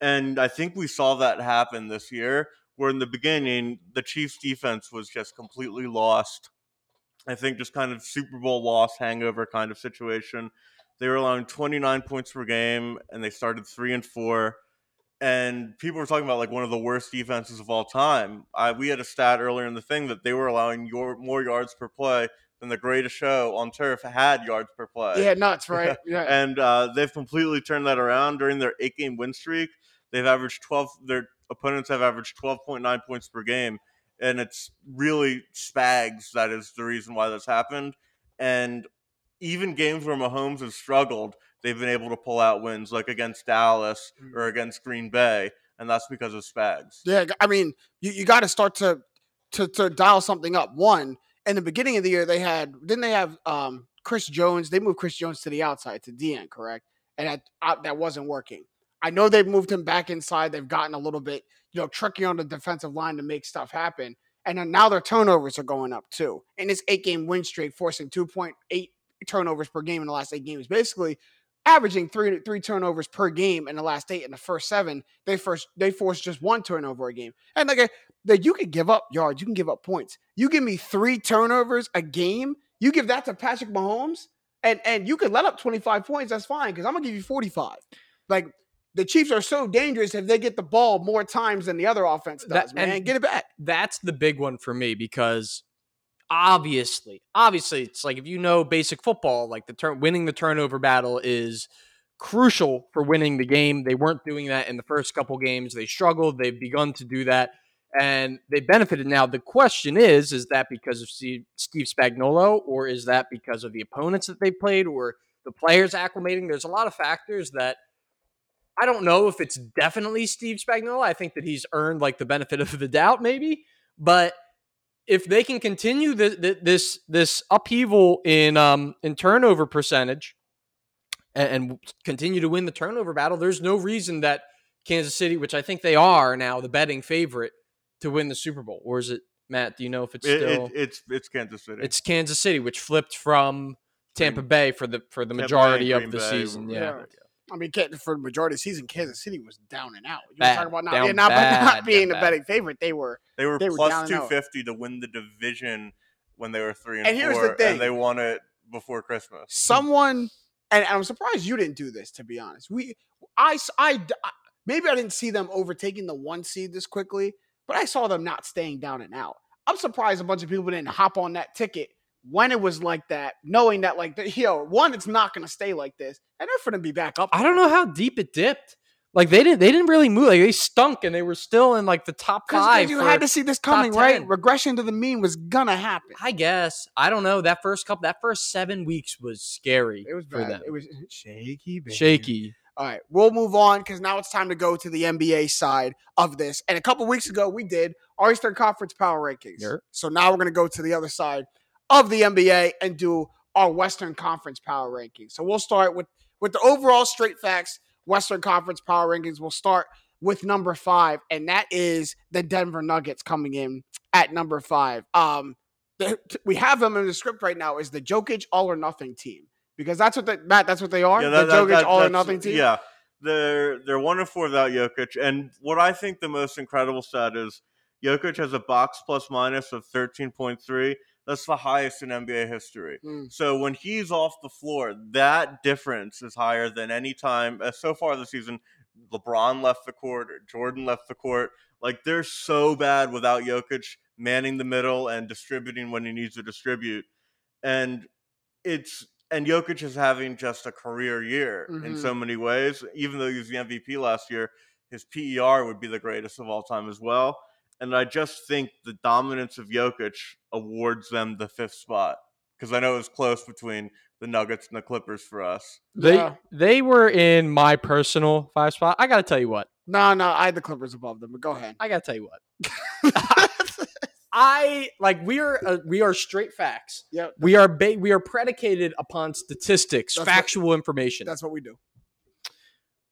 And I think we saw that happen this year, where in the beginning, the Chiefs defense was just completely lost. I think just kind of Super Bowl loss hangover kind of situation. They were allowing 29 points per game, and they started three and four. And people were talking about like one of the worst defenses of all time. I, we had a stat earlier in the thing that they were allowing your, more yards per play than the greatest show on turf had yards per play. Yeah, nuts, right? Yeah. And uh, they've completely turned that around during their eight game win streak. They've averaged 12, their opponents have averaged 12.9 points per game. And it's really Spags that is the reason why this happened. And even games where Mahomes has struggled, they've been able to pull out wins like against Dallas or against Green Bay. And that's because of Spags. Yeah, I mean, you, you got to start to to to dial something up. One, in the beginning of the year, they had didn't they have um Chris Jones? They moved Chris Jones to the outside to DN, correct? And that uh, that wasn't working. I know they've moved him back inside. They've gotten a little bit you know tricky on the defensive line to make stuff happen. And now their turnovers are going up too. In this eight game win streak, forcing two point eight turnovers per game in the last eight games, basically averaging three three turnovers per game in the last eight. In the first seven, they first they forced just one turnover a game. And like that, you can give up yards, you can give up points. You give me three turnovers a game, you give that to Patrick Mahomes, and and you can let up twenty five points. That's fine because I'm gonna give you forty five. Like the Chiefs are so dangerous if they get the ball more times than the other offense That- does. man, and- get it back. That's the big one for me because obviously, obviously, it's like if you know basic football, like the turn winning the turnover battle is crucial for winning the game. They weren't doing that in the first couple games. They struggled. They've begun to do that. and they benefited. Now the question is: Is that because of Steve, Steve Spagnuolo, or is that because of the opponents that they played, or the players acclimating? There's a lot of factors that I don't know if it's definitely Steve Spagnuolo. I think that he's earned like the benefit of the doubt, maybe. But if they can continue the, the, this this upheaval in um in turnover percentage and, and continue to win the turnover battle, there's no reason that Kansas City, which I think they are now, the betting favorite to win the Super Bowl, or is it Matt? Do you know if it's It- still? it- it's it's Kansas City. it's Kansas City, which flipped from Tampa Bay for the for the Tampa Bay, majority of Green the Bay, season. Yeah. yeah. I mean, for the majority of the season, Kansas City was down and out. You were Bad. talking about not, Down yeah, not, bad, not being down the betting favorite. They were. They were They were plus down and out. 250 to win the division when they were three and, And here's the four, thing. and they won it before Christmas. Someone, and I'm surprised you didn't do this. To be honest, we, I, s- I d- I- maybe I didn't see them overtaking the one seed this quickly, but I saw them not staying down and out. I'm surprised a bunch of people didn't hop on that ticket when it was like that, knowing that like, the, yo, one, it's not to stay like this, and they're to be back up. I don't know how deep it dipped. Like they didn't they didn't really move. Like they stunk and they were still in like the top five. you had to see this coming, right? Regression to the mean was gonna happen. I guess. I don't know. That first couple that first seven weeks was scary It was for bad. them. It was shaky, baby. Shaky. All right, we'll move on because now it's time to go to the NBA side of this. And a couple weeks ago, we did our Eastern Conference Power Rankings. So now we're going to go to the other side of the NBA and do our Western Conference Power Rankings. So we'll start with with the overall straight facts Western Conference Power Rankings. We'll start with number five, and that is the Denver Nuggets coming in at number five. Um, the, we have them in the script right now is the Jokic All or Nothing team because that's what they, Matt. That's what they are. Yeah, the that- that- Jokic that- All or Nothing team. Yeah, they're they're one and four without Jokic, and what I think the most incredible stat is Jokic has a box plus minus of thirteen point three. That's the highest in NBA history. Mm. So when he's off the floor, that difference is higher than any time uh, so far this season. LeBron left the court, or Jordan left the court. Like they're so bad without Jokic manning the middle and distributing when he needs to distribute. And it's and Jokic is having just a career year in Mhm. so many ways. Even though he was the MVP last year, his PER would be the greatest of all time as well. And I just think the dominance of Jokic awards them the fifth spot because I know it was close between the Nuggets and the Clippers for us. They Yeah. they were in my personal five spot. I gotta tell you what. No, no, I had the Clippers above them, but go ahead. I gotta tell you what. I like we are uh, we are straight facts. Yep. We are ba- we are predicated upon statistics, That's what- factual information. That's what we do.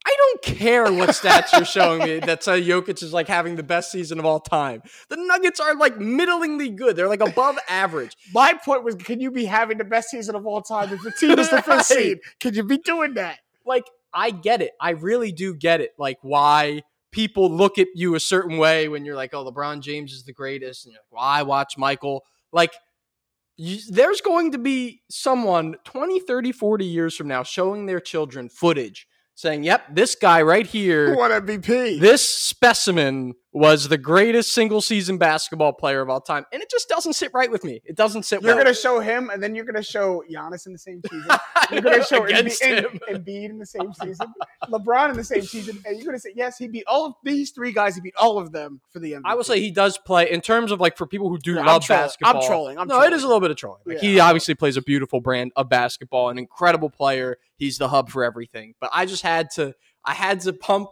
I don't care what stats you're showing me that say Jokic is like having the best season of all time. The Nuggets are like middlingly good. They're like above average. My point was, can you be having the best season of all time if the team is the fifth Right. seed? Can you be doing that? Like I get it. I really do get it. Like why people look at you a certain way when you're like, "Oh, LeBron James is the greatest," and you're like, "Well, I watch Michael." Like you, there's going to be someone 20, 30, 40 years from now showing their children footage saying, "Yep, this guy right here What MVP? this specimen was the greatest single season basketball player of all time. And it just doesn't sit right with me. It doesn't sit right. You're well. gonna show him, and then you're gonna show Giannis in the same season. You're gonna show against Embi- him. Em- Embiid in the same season, LeBron in the same season, and you're gonna say yes, he beat all of these three guys. He beat all of them for the MVP. I will say he does play in terms of like for people who do Yeah, I'm love trolling. basketball. I'm trolling. I'm no, it is a little bit of trolling. Like, Yeah, he obviously plays a beautiful brand of basketball, an incredible player. He's the hub for everything. But I just had to, I had to pump,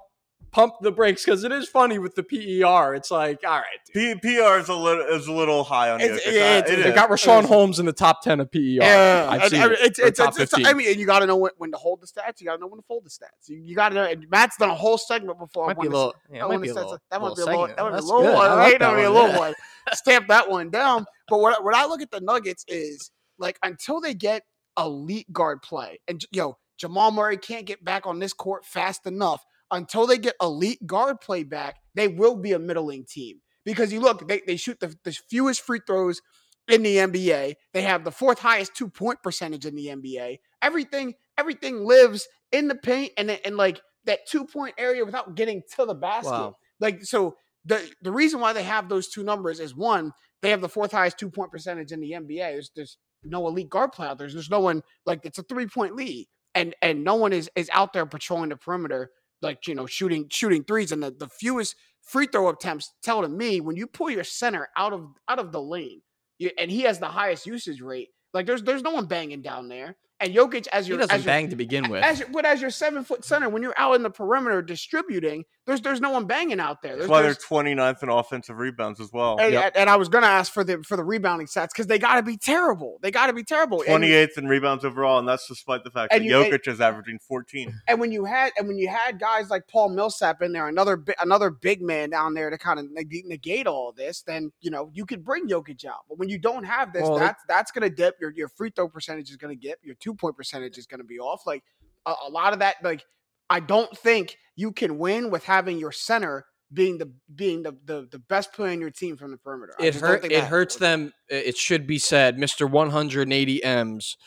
pump the brakes because it is funny with the PER. It's like, all right, dude. P- PR is a little is a little high on It's- Jokic. yeah, it's- it They is. got Richaun Holmes in the top ten of PER. Yeah, I've and- seen and it. it's, it's, top it's, it's- 15. I mean, and you got to know when, when to hold the stats. You got to know when to fold the stats. You, you got to know. And Matt's done a whole segment before. might be a to- little, yeah, that might one be a little, that might be a little, that might be a little good. one. I like that That might be a little one. Stamp that one down. But what, what I look at the Nuggets is like until they get elite guard play, and yo, Jamal Murray can't get back on this court fast enough. Until they get elite guard play back, they will be a middling team. Because you look, they, they shoot the, the fewest free throws in the NBA. They have the fourth highest two point percentage in the NBA. Everything everything lives in the paint and and like that two point area without getting to the basket. Wow. Like so, the the reason why they have those two numbers is one, they have the fourth highest two point percentage in the NBA. There's there's no elite guard play out there. There's no one like it's a three point lead, and and no one is is out there patrolling the perimeter like you know shooting shooting threes and the, the fewest free throw attempts tell to me when you pull your center out of out of the lane you, and he has the highest usage rate. Like there's there's no one banging down there. And Jokic as He your doesn't as your, bang to begin with. as your, but as your seven foot center, when you're out in the perimeter distributing, there's there's no one banging out there. That's why they're 29th in offensive rebounds as well. and, Yep. and I was gonna ask for the for the rebounding stats because they got to be terrible. They got to be terrible. And- 28th in rebounds overall, and that's despite the fact that you- and- Jokic is averaging 14. And when you had and when you had guys like Paul Millsap in there, another bi- another big man down there to kind of negate, negate all of this, then you know you could bring Jokic out. But when you don't have this, Well, they- that's that's gonna dip. Your your free throw percentage is gonna dip. Your two point percentage is gonna be off. Like a, a lot of that. Like I don't think you can win with having your center being the being the the, the best player in your team from the perimeter. I it hurt. It hurts happens. them. It should be said, Mister 180 M's,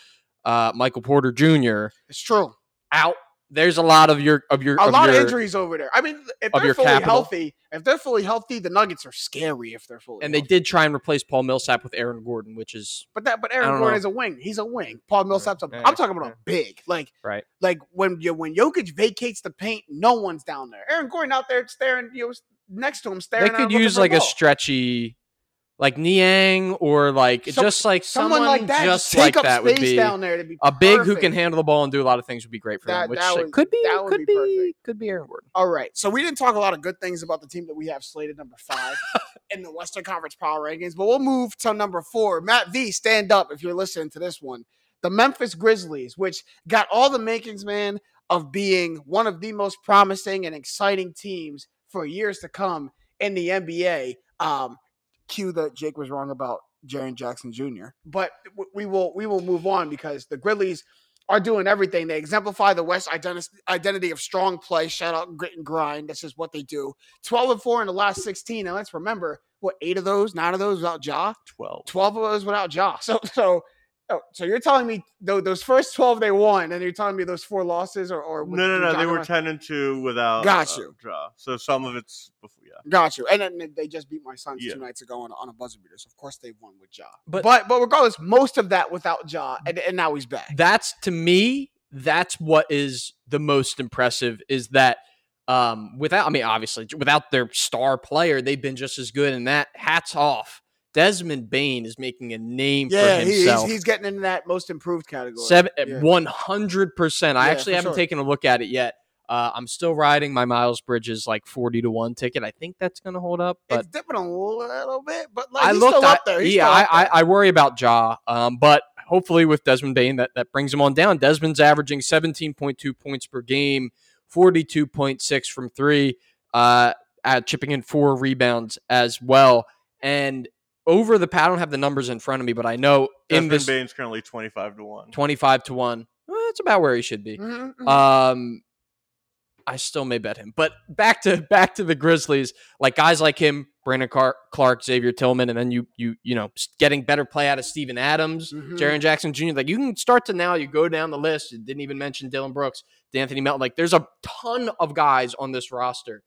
uh, Michael Porter Jr. It's true. out. There's a lot of your of your A of lot of injuries over there. I mean, if they're your fully capital. healthy, if they're fully healthy, the Nuggets are scary. If they're fully and they did try and replace Paul Millsap with Aaron Gordon, which is But that, but Aaron Gordon know. is a wing. He's a wing. Paul Millsap's a. Yeah, I'm talking about yeah. a big. Like right. like when you when Jokic vacates the paint, no one's down there. Aaron Gordon out there staring, you know, next to him, staring. They could use like the a stretchy, like Niang or like Some- just like someone like that. just take like up that space would be down there to be a big who can handle the ball and do a lot of things would be great for That- them. Which that could be that would could be be, perfect. could be Aaron Gordon. All right, so we didn't talk a lot of good things about the team that we have slated number five in the Western Conference Power Rankings, but we'll move to number four. Matt V, stand up if you're listening to this one. The Memphis Grizzlies, which got all the makings, man, of being one of the most promising and exciting teams for years to come in the NBA. Um, cue that Jake was wrong about Jaren Jackson Jr. But we will we will move on because the Grizzlies are doing everything. They exemplify the West identi- identity of strong play. Shout out grit and grind. This is what they do. Twelve and four in the last sixteen, and let's remember what eight of those, nine of those without Ja, 12. twelve of those without Ja. So so. Oh, so you're telling me tho- those first twelve they won, and you're telling me those four losses or or No, no, no. They were 10 and 2 without Got uh, you. Ja. So some of it's before, yeah. Got you. And then they just beat my Suns Yeah. two nights ago on, on a buzzer beater. So of course they won with Ja. But- But but regardless, most of that without Ja, and, and now he's back. That's to me, that's what is the most impressive is that um without I mean obviously without their star player, they've been just as good and that hats off. Desmond Bane is making a name Yeah, for he- he's, himself. he's getting into that most improved category. Seven, Yeah. one hundred percent. I Yeah, actually haven't sure. taken a look at it yet. Uh, I'm still riding my Miles Bridges like forty to one ticket. I think that's going to hold up, but it's dipping a little bit, but like I he's looked. still I, up there. He's yeah, still I, up I. I worry about Ja, um, but hopefully with Desmond Bane, that that brings him on down. Desmond's averaging 17.2 points per game, 42.6 from three, uh, at chipping in four rebounds as well, and over the. Pad I don't have the numbers in front of me, but I know in Desmond this Bane's currently 25 to 1. 25 to one, well, that's about where he should be. Mhm, mhm. Um, I still may bet him. But back to back to the Grizzlies, like guys like him, Brandon Car- Clark, Xavier Tillman, and then you you you know getting better play out of Steven Adams, Mhm. Jaren Jackson Jr. Like you can start to now you go down the list. You didn't even mention Dillon Brooks, De'Anthony Melton. Like there's a ton of guys on this roster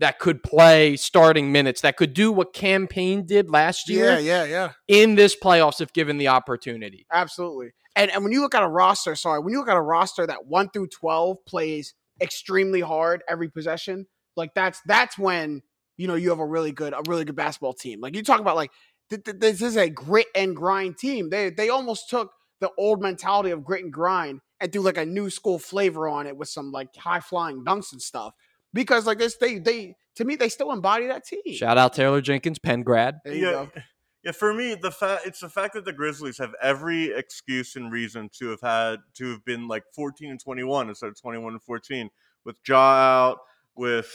that could play starting minutes that could do what campaign did last year yeah, yeah, yeah. in this playoffs if given the opportunity. Absolutely. And and when you look at a roster, sorry, when you look at a roster that one through twelve plays extremely hard every possession, like that's that's when you know you have a really good a really good basketball team. Like you talk about like th- th- this is a grit and grind team. They they almost took the old mentality of grit and grind and threw like a new school flavor on it with some like high flying dunks and stuff. Because like this, they they to me they still embody that team. Shout out Taylor Jenkins, Penn grad. There you yeah, go. yeah. For me, the fact it's the fact that the Grizzlies have every excuse and reason to have had to have been like 14 and 21 instead of 21 and 14 with Ja out, with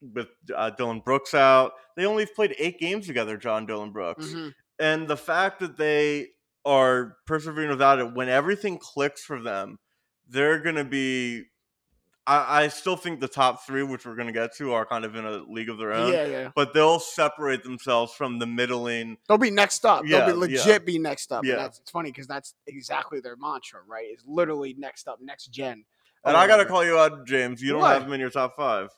with uh, Dillon Brooks out. They only have played eight games together, John Dillon Brooks, Mhm. and the fact that they are persevering without it when everything clicks for them, they're gonna be. I, I still think the top three, which we're gonna get to, are kind of in a league of their own Yeah, yeah. but they'll separate themselves from the middling. They'll be next up. Yeah, They'll be yeah. legit be next up. Yeah. And that's it's funny because that's exactly their mantra, right? It's literally next up, next gen. And or I gotta oh. call you out, James. You don't What? have them in your top five.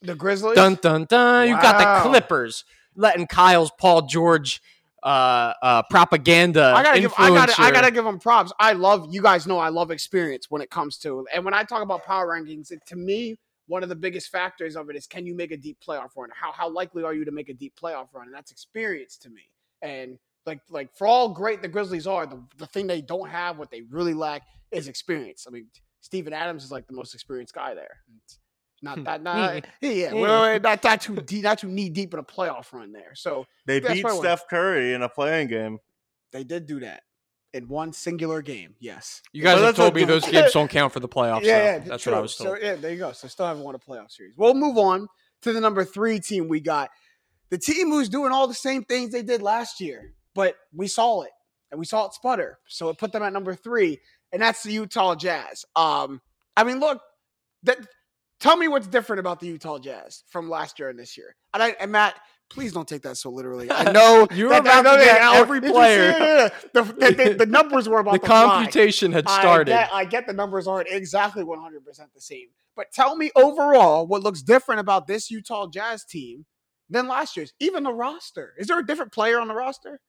the Grizzlies. Dun dun dun! You got the Clippers letting Kyle's Paul George uh, uh, propaganda. I gotta give I gotta I gotta give them props. I love you guys know I love experience when it comes to and when I talk about power rankings, it, to me, one of the biggest factors of it is can you make a deep playoff run? How how likely are you to make a deep playoff run? And that's experience to me. And like like for all great the Grizzlies are, the, the thing they don't have, what they really lack, is experience. I mean, Steven Adams is like the most experienced guy there. It's not that not yeah, well, not not too deep, not too knee deep in a playoff run there. So They beat why I went- Steph Curry in a playing game. they did do that in one singular game. Yes. You guys Well, have told me those games don't count for the playoffs. yeah, yeah, that's true. what I was told. So yeah, there you go. So still haven't won a playoff series. We'll move on to the number three team we got. The team who's doing all the same things they did last year, but we saw it and we saw it sputter. So it put them at number three, and that's the Utah Jazz. Um, I mean, look, that tell me what's different about the Utah Jazz from last year and this year. And I and Matt, please don't take that so literally. I know You were that- about that- to get every did see player. The, the, the, the numbers were about the to fly. computation had started. I get, I get the numbers aren't exactly 100% the same. But tell me overall what looks different about this Utah Jazz team than last year's. Even the roster. Is there a different player on the roster?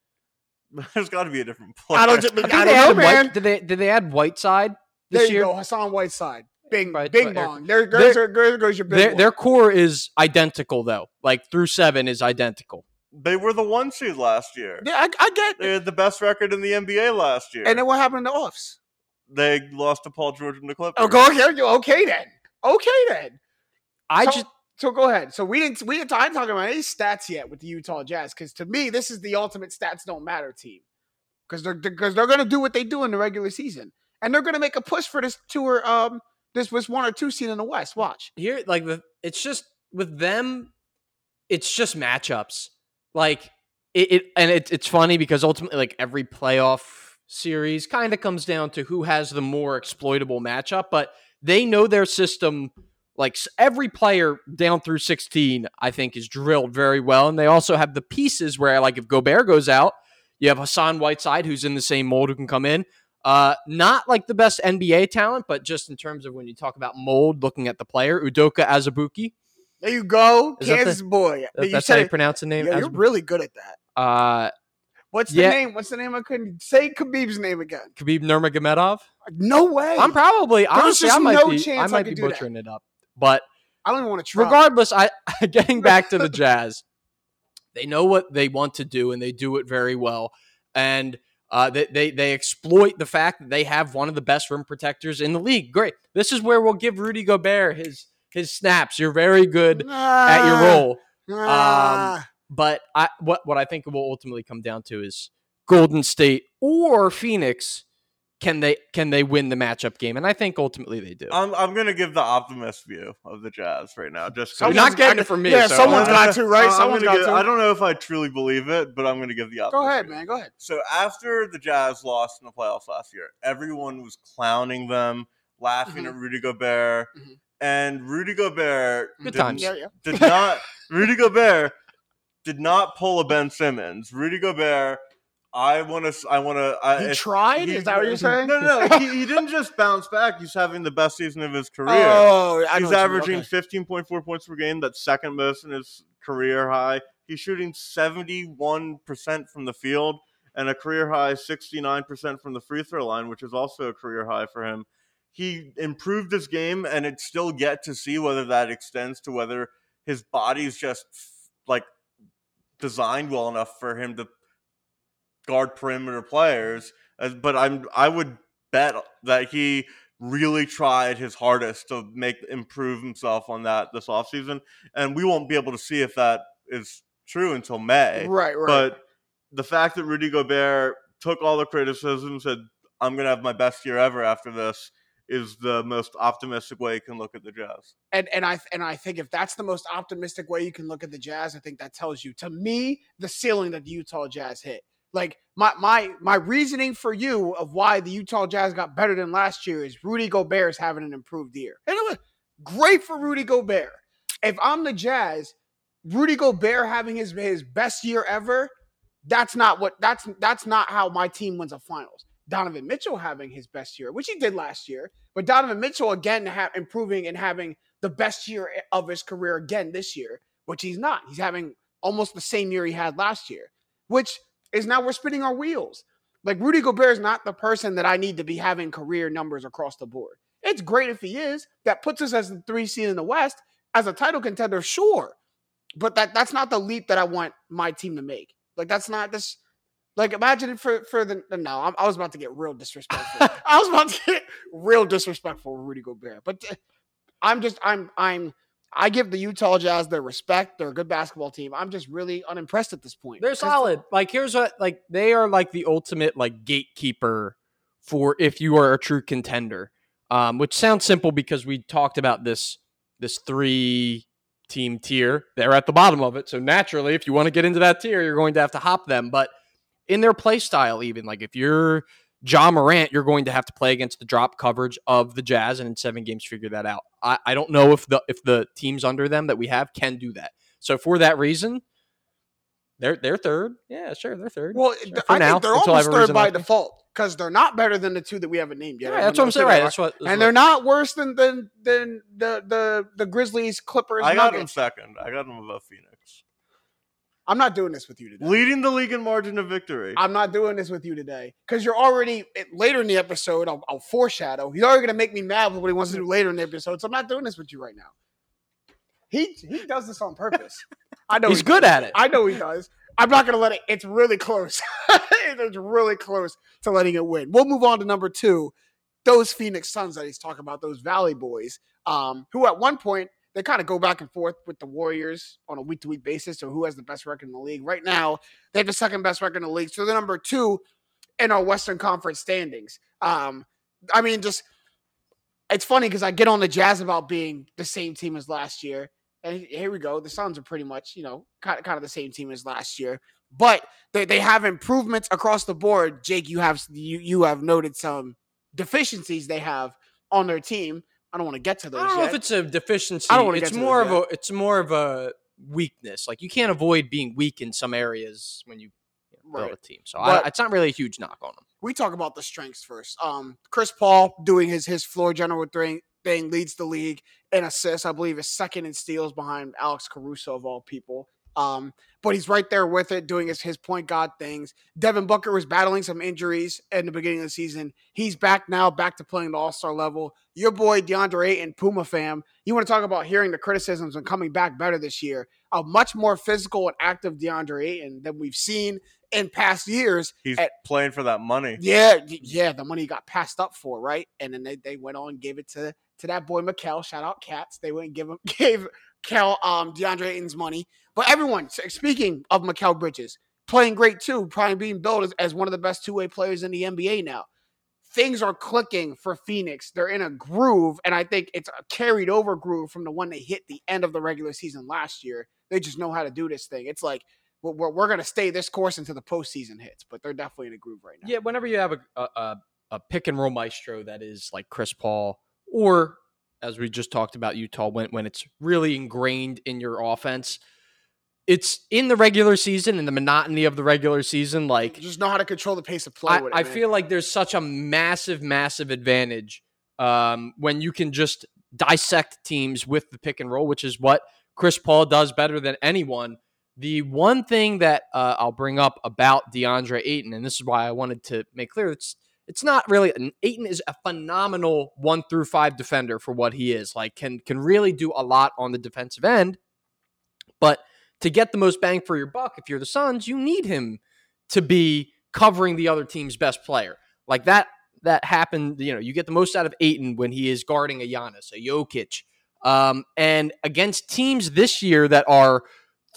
There's got to be a different player. I don't, I I don't know, man. White, did they did they add Whiteside There this you year? go, Hassan Whiteside. Bing, Right, bing but bong. There goes, your, there goes your Their their core is identical though. Like through seven is identical. They were the one seed last year. Yeah, I, I get They had the best record in the NBA last year. And then what happened to offs? they lost to Paul George and the Clippers. Oh, go here. you- Okay then. Okay then. I so, just so go ahead. So we didn't we didn't I didn't talk about any stats yet with the Utah Jazz because to me this is the ultimate stats don't matter team because they're because they're gonna do what they do in the regular season and they're gonna make a push for this tour um this was one or two seed in the West. Watch. here like the it's just with them it's just matchups like it, it and it, it's funny because ultimately like every playoff series kind of comes down to who has the more exploitable matchup but they know their system like every player down through 16 i think is drilled very well and they also have the pieces where like if gobert goes out you have hassan whiteside who's in the same mold who can come in uh, not like the best NBA talent, but just in terms of when you talk about mold, looking at the player, Udoka Azubuike. There you go, Is that the- boy. That- you that's said how you pronounce the name. yeah, you're really good at that. uh, What's the Yeah. name? What's the name? I couldn't say Khabib's name again. Khabib Nurmagomedov. No way. I'm probably honestly just I might no be chance I I might could be do that. butchering it up, but I don't even want to try. regardless, I getting back to the Jazz, they know what they want to do and they do it very well, and uh, they, they they exploit the fact that they have one of the best rim protectors in the league. Great, this is where we'll give Rudy Gobert his his snaps. You're very good at your role. Ah. But I what what I think it will ultimately come down to is Golden State or Phoenix. Can they can they win the matchup game? And I think ultimately they do. I'm I'm gonna give the optimist view of the Jazz right now. Just 'cause- You're Someone's not getting got- it from me. yeah, so someone's got to, right? I'm Someone's gonna got give- to. I don't know if I truly believe it, but I'm gonna give the optimist. Go ahead, view. man. Go ahead. So after the Jazz lost in the playoffs last year, everyone was clowning them, laughing Mhm. at Rudy Gobert, Mhm. and Rudy Gobert Good did, times. Yeah, yeah. did not. Rudy Gobert did not pull a Ben Simmons. Rudy Gobert, I want to. I want to. He if, tried? he- Is that what you're saying? No, no, no. he, he didn't just bounce back. He's having the best season of his career. Oh, I He's averaging Okay. 15.4 points per game. That's second most in his career high. He's shooting 71% from the field and a career high 69% from the free throw line, which is also a career high for him. He improved his game, and it's still yet to see whether that extends to whether his body's just like designed well enough for him to guard perimeter players. But I'm I would bet that he really tried his hardest to make improve himself on that this offseason. And we won't be able to see if that is true until May. Right, right. But the fact that Rudy Gobert took all the criticism, said, I'm gonna have my best year ever after this, is the most optimistic way you can look at the Jazz. and and I and I think if that's the most optimistic way you can look at the Jazz, I think that tells you to me the ceiling that the Utah Jazz hit. Like my my my reasoning for you of why the Utah Jazz got better than last year is Rudy Gobert is having an improved year. And it was great for Rudy Gobert. If I'm the Jazz, Rudy Gobert having his his best year ever, that's not what that's that's not how my team wins a finals. Donovan Mitchell having his best year, which he did last year, but Donovan Mitchell again ha- improving and having the best year of his career again this year, which he's not. He's having almost the same year he had last year, which is now we're spinning our wheels. Like Rudy Gobert is not the person that I need to be having career numbers across the board. It's great if he is. That puts us as the three seed in the West as a title contender, sure. But that that's not the leap that I want my team to make. Like that's not this. Like imagine for for the no. I'm, I was about to get real disrespectful. I was about to get real disrespectful with Rudy Gobert. But uh, I'm just I'm I'm I give the Utah Jazz their respect. They're a good basketball team. I'm just really unimpressed at this point. They're solid. Like here's what like they are like the ultimate like gatekeeper for if you are a true contender. Um, which sounds simple because we talked about this this three team tier. They're at the bottom of it. So naturally, if you want to get into that tier, you're going to have to hop them. But in their play style, even like if you're Ja Morant, you're going to have to play against the drop coverage of the Jazz, and in seven games, figure that out. I, I don't know if the if the teams under them that we have can do that. So for that reason, they're they're third. Yeah, sure, they're third. Well, Sure, for I now, think they're until almost third by default because they're not better than the two that we haven't named yet. Yeah, that's what I'm saying. Right, that's what. that's and they're not worse than than than the the the Grizzlies, Clippers, I got him Nuggets. second. I got him above Phoenix. I'm not doing this with you today. Leading the league in margin of victory. I'm not doing this with you today because you're already later in the episode. I'll, I'll foreshadow. He's already gonna make me mad with what he wants to do later in the episode. So I'm not doing this with you right now. He he does this on purpose. I know He's he good does. at it. I know he does. I'm not gonna let it. It's really close. it's really close to letting it win. We'll move on to number two. Those Phoenix Suns that he's talking about, those Valley Boys, um, who at one point they kind of go back and forth with the Warriors on a week to week basis. So who has the best record in the league right now? They have the second best record in the league. So they're number two in our Western Conference standings. Um, I mean, just it's funny because I get on the Jazz about being the same team as last year, and here we go. The Suns are pretty much, you know, kind of, kind of the same team as last year, but they, they have improvements across the board. Jake, you have you you have noted some deficiencies they have on their team. I don't want to get to those I don't know if it's a deficiency. I don't wanna it's get to more those of a it's more of a weakness. Like you can't avoid being weak in some areas when you know, build Right. a team. So I, it's not really a huge knock on them. we talk about the strengths first. Um, Chris Paul doing his his floor general thing, thing leads the league in assists. I believe is second in steals behind Alex Caruso of all people. Um, but he's right there with it, doing his his point guard things. Devin Booker was battling some injuries in the beginning of the season. He's back now, back to playing the All Star level. Your boy DeAndre Ayton, Puma fam. You want to talk about hearing the criticisms and coming back better this year? A much more physical and active DeAndre Ayton than we've seen in past years. He's at- playing for that money. Yeah, yeah, the money got passed up for, right? And then they, they went on and gave it to to that boy Mikal. Shout out Cats. They went and give him gave Kel um DeAndre Ayton's money. But everyone, speaking of Mikal Bridges, playing great too, probably being billed as, as one of the best two way players in the NBA now. Things are clicking for Phoenix. They're in a groove, and I think it's a carried over groove from the one they hit the end of the regular season last year. They just know how to do this thing. It's like we're, we're, going to stay this course until the postseason hits, but they're definitely in a groove right now. Yeah, whenever you have a a a pick and roll maestro that is like Chris Paul, or as we just talked about Utah, when when it's really ingrained in your offense, it's in the regular season and the monotony of the regular season. Like just know how to control the pace of play. I, with it, I feel like there's such a massive, massive advantage um, when you can just dissect teams with the pick and roll, which is what Chris Paul does better than anyone. The one thing that uh, I'll bring up about DeAndre Ayton, and this is why I wanted to make clear, it's it's not really an Ayton is a phenomenal one through five defender for what he is. Like can can really do a lot on the defensive end, but to get the most bang for your buck, if you're the Suns, you need him to be covering the other team's best player. Like that that happened, you know, you get the most out of Ayton when he is guarding a Giannis, a Jokic. Um, and against teams this year that are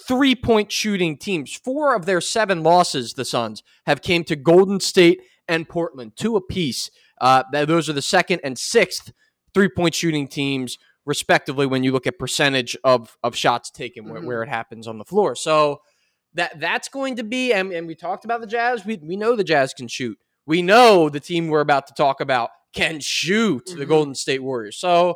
three point shooting teams, four of their seven losses, the Suns have came to Golden State and Portland, two apiece. Uh, th- those are the second and sixth three point shooting teams, respectively, when you look at percentage of of shots taken where, Mhm. where it happens on the floor. So that that's going to be, and, and we talked about the Jazz. We we know the Jazz can shoot. We know the team we're about to talk about can shoot the Mhm. Golden State Warriors. So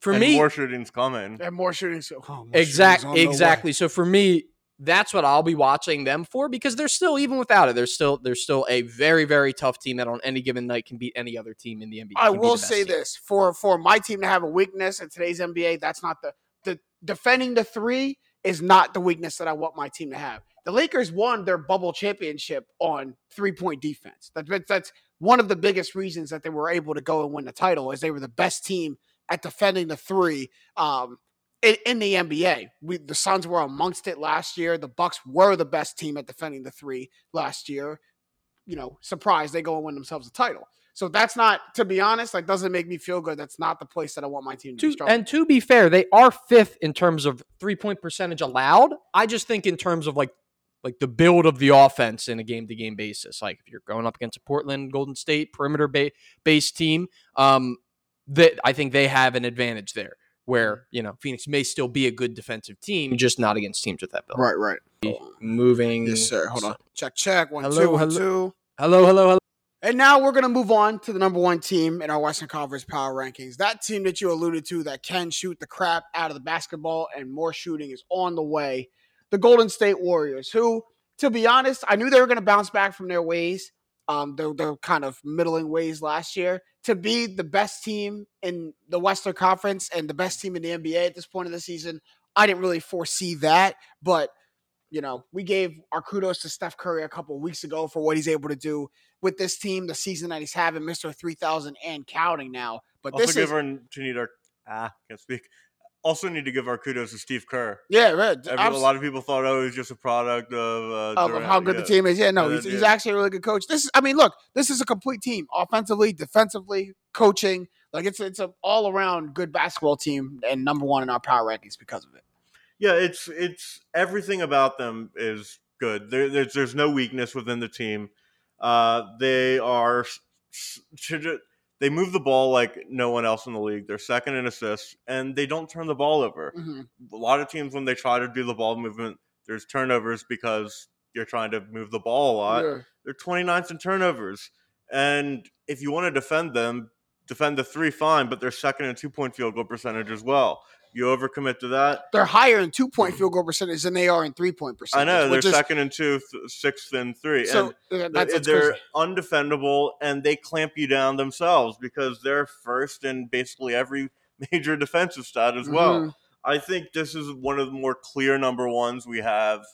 for and me, more shooting's coming. and more shooting. So oh, more exact shooting's on the way. exactly. So for me, that's what I'll be watching them for because they're still even without it, they're still they're still a very very tough team that on any given night can beat any other team in the NBA. I can be the will say team. this for for my team to have a weakness in today's NBA. That's not the the defending the three is not the weakness that I want my team to have. The Lakers won their bubble championship on three point defense. That's that's one of the biggest reasons that they were able to go and win the title is they were the best team at defending the three um, in, in the NBA. We, the Suns were amongst it last year. The Bucks were the best team at defending the three last year. You know, surprise, they go and win themselves a title. So that's not, to be honest, like doesn't make me feel good. That's not the place that I want my team to, To, be and to be fair, they are fifth in terms of three point percentage allowed. I just think in terms of like like the build of the offense in a game to game basis. Like if you're going up against a Portland Golden State perimeter ba- based team, um, that I think they have an advantage there. Where mm-hmm. you know Phoenix may still be a good defensive team, just not against teams with that build. right, right. Moving. Yes, sir. Hold on. Check, check. One, Hello, two, one, hello. two. Hello, hello, hello. And now we're going to move on to the number one team in our Western Conference power rankings. That team that you alluded to that can shoot the crap out of the basketball and more shooting is on the way. The Golden State Warriors, who, to be honest, I knew they were going to bounce back from their ways, um, their, their kind of middling ways last year. To be the best team in the Western Conference and the best team in the NBA at this point of the season, I didn't really foresee that. But, you know, we gave our kudos to Steph Curry a couple of weeks ago for what he's able to do with this team, the season that he's having, Mr. 3000 and counting now. But Also this is, our to need our ah can't speak. Also need to give our kudos to Steve Kerr. yeah, right. A lot of people thought, oh, he's just a product of, uh, of, of how good Yeah. the team is. Yeah, no, he's, he's yeah. actually a really good coach. This is, I mean, look, this is a complete team, offensively, defensively, coaching. Like it's it's an all around good basketball team and number one in our power rankings because of it. Yeah, it's it's everything about them is good. There, there's there's no weakness within the team. Uh, they are should- they move the ball like no one else in the league. They're second in assists, and they don't turn the ball over. Mhm. A lot of teams when they try to do the ball movement, there's turnovers because you're trying to move the ball a lot. Yeah. They're 29th in turnovers, and if you want to defend them, defend the three fine, but they're second in two point field goal percentage as well. You overcommit to that, They're higher in two point field goal percentage than they are in three point I know they're is- second and two, th- sixth and three, So and that's, they're crazy. undefendable, and they clamp you down themselves because they're first in basically every major defensive stat as well. Mhm. I think this is one of the more clear number ones we have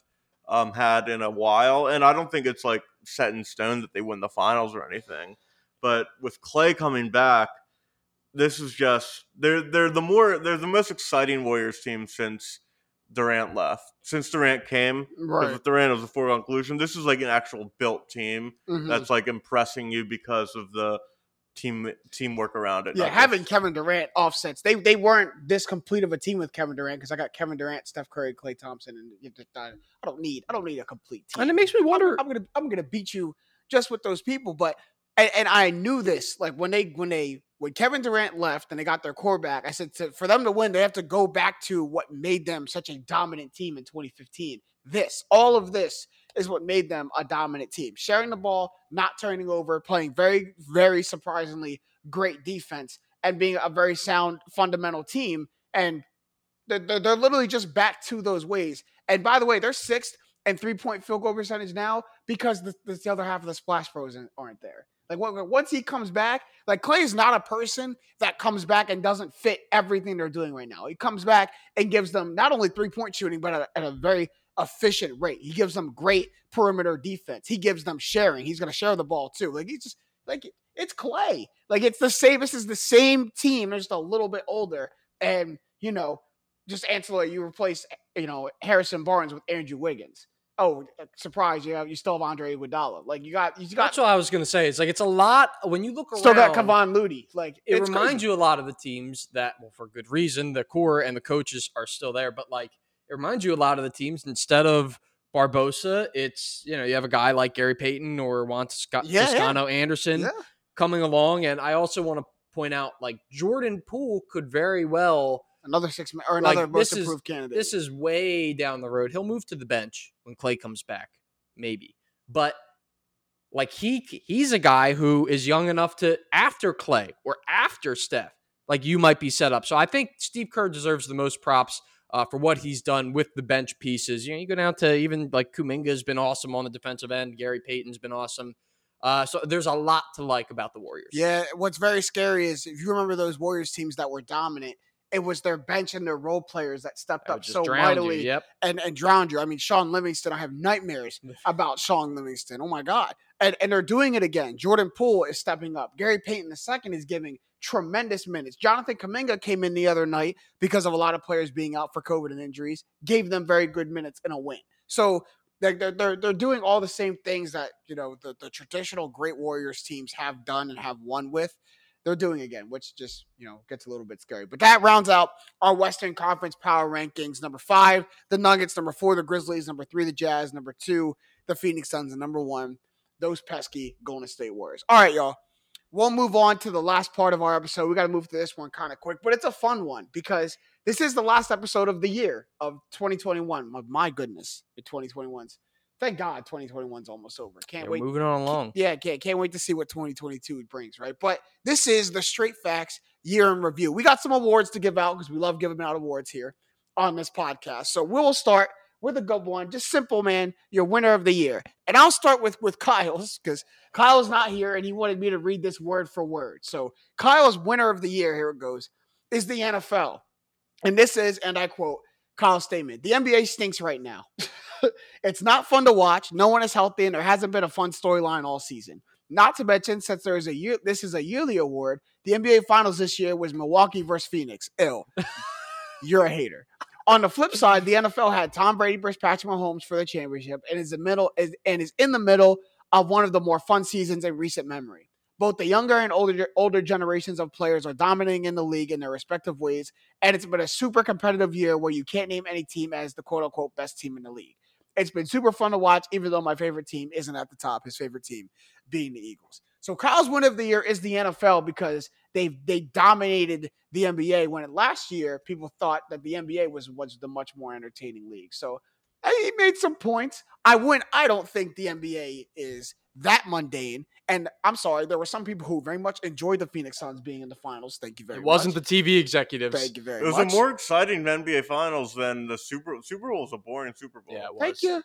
um, had in a while, and I don't think it's like set in stone that they win the finals or anything. But with Klay coming back, this is just they're they're the more they're the most exciting Warriors team since Durant left. Since Durant came, Right. with Durant it was a foregone conclusion. This is like an actual built team Mhm. that's like impressing you because of the team teamwork around it. Yeah, having just- Kevin Durant offsets. They they weren't this complete of a team with Kevin Durant because I got Kevin Durant, Steph Curry, Klay Thompson, and you just, I I don't need I don't need a complete team. And it makes me wonder. I'm, I'm gonna I'm gonna beat you just with those people. But and, and I knew this like when they when they when Kevin Durant left and they got their core back. I said to, for them to win, they have to go back to what made them such a dominant team in 2015. This all of this is what made them a dominant team. Sharing the ball, not turning over, playing very very surprisingly great defense, and being a very sound fundamental team. And they're, they're, literally just back to those ways. And by the way, they're sixth and three point field goal percentage now because the, the, the other half of the splash pros aren't- aren't there. Like once he comes back, like Klay is not a person that comes back and doesn't fit everything they're doing right now. He comes back and gives them not only three point shooting, but at a, at a very efficient rate. He gives them great perimeter defense. He gives them sharing. He's going to share the ball too. Like he's just like it's Klay. Like it's the same. This is the same team. They're just a little bit older, and you know, just ancillary. You replace you know Harrison Barnes with Andrew Wiggins. Oh, uh, surprise! You have you still have Andre Iguodala. Like you got you got That's what I was gonna say. It's like it's a lot when you look around. still got Kevon Looney. Like it reminds crazy. you a lot of the teams that, well, for good reason, the core and the coaches are still there. But like, it reminds you a lot of the teams. Instead of Barbosa, it's you know you have a guy like Gary Payton or Juan Tosca- Yeah, yeah. Anderson Yeah. coming along. And I also want to point out like Jordan Poole could very well. Another six ma- or Like, another most this is- improved candidate. This is way down the road. He'll move to the bench when Klay comes back, maybe. But like he he's a guy who is young enough to after Klay or after Steph, like you might be set up. So I think Steve Kerr deserves the most props uh, for what he's done with the bench pieces. You know, you go down to even like Kuminga's been awesome on the defensive end. Gary Payton's been awesome. Uh, so there's a lot to like about the Warriors. Yeah, what's very scary is if you remember those Warriors teams that were dominant it was their bench and their role players that stepped That up so you, mightily Yep. and, and drowned you. I mean, Shaun Livingston, I have nightmares about Shaun Livingston. Oh my God. And, and they're doing it again. Jordan Poole is stepping up. Gary Payton II is giving tremendous minutes. Jonathan Kuminga came in the other night because of a lot of players being out for COVID and injuries, gave them very good minutes in a win. So they're, they're, they're, they're doing all the same things that, you know, the, the traditional great Warriors teams have done and have won with. They're doing again, which just, you know, gets a little bit scary. But that rounds out our Western Conference power rankings. Number five, the Nuggets. Number four, the Grizzlies. Number three, the Jazz. Number two, the Phoenix Suns. And number one, those pesky Golden State Warriors. All right, y'all. We'll move on to the last part of our episode. We got to move to this one kind of quick, but it's a fun one because this is the last episode of the year of 2021. My, my goodness, the 2021's. Thank God 2021's almost over. Can't Yeah, wait. moving on along. Yeah, can't can't wait to see what 2022 brings, right? But this is the Straight Facts Year in Review. We got some awards to give out because we love giving out awards here on this podcast. So we'll start with a good one, just simple, man. Your winner of the year, and I'll start with with Kyle's because Kyle's not here and he wanted me to read this word for word. So Kyle's winner of the year, here it goes, is the NFL, and this is, and I quote Kyle's statement: "The NBA stinks right now." it's not fun to watch. No one is healthy, and there hasn't been a fun storyline all season. Not to mention, since there is a year, this is a yearly award. The NBA Finals this year was Milwaukee versus Phoenix. Ill. You're a hater. On the flip side, the NFL had Tom Brady versus Patrick Mahomes for the championship, and is the middle is, and is in the middle of one of the more fun seasons in recent memory. Both the younger and older older generations of players are dominating in the league in their respective ways, and it's been a super competitive year where you can't name any team as the quote unquote best team in the league. It's been super fun to watch, even though my favorite team isn't at the top. His favorite team being the Eagles. So Kyle's win of the year is the NFL because they they dominated the NBA when it, last year people thought that the NBA was was the much more entertaining league. So he made some points. I wouldn't. I don't think the NBA is that mundane. And I'm sorry, there were some people who very much enjoyed the Phoenix Suns being in the finals. Thank you very much. It wasn't the TV executives. Thank you very much. It was much. a more exciting NBA Finals than the Super Super Bowl. Was a boring Super Bowl. Yeah, it was. Thank you.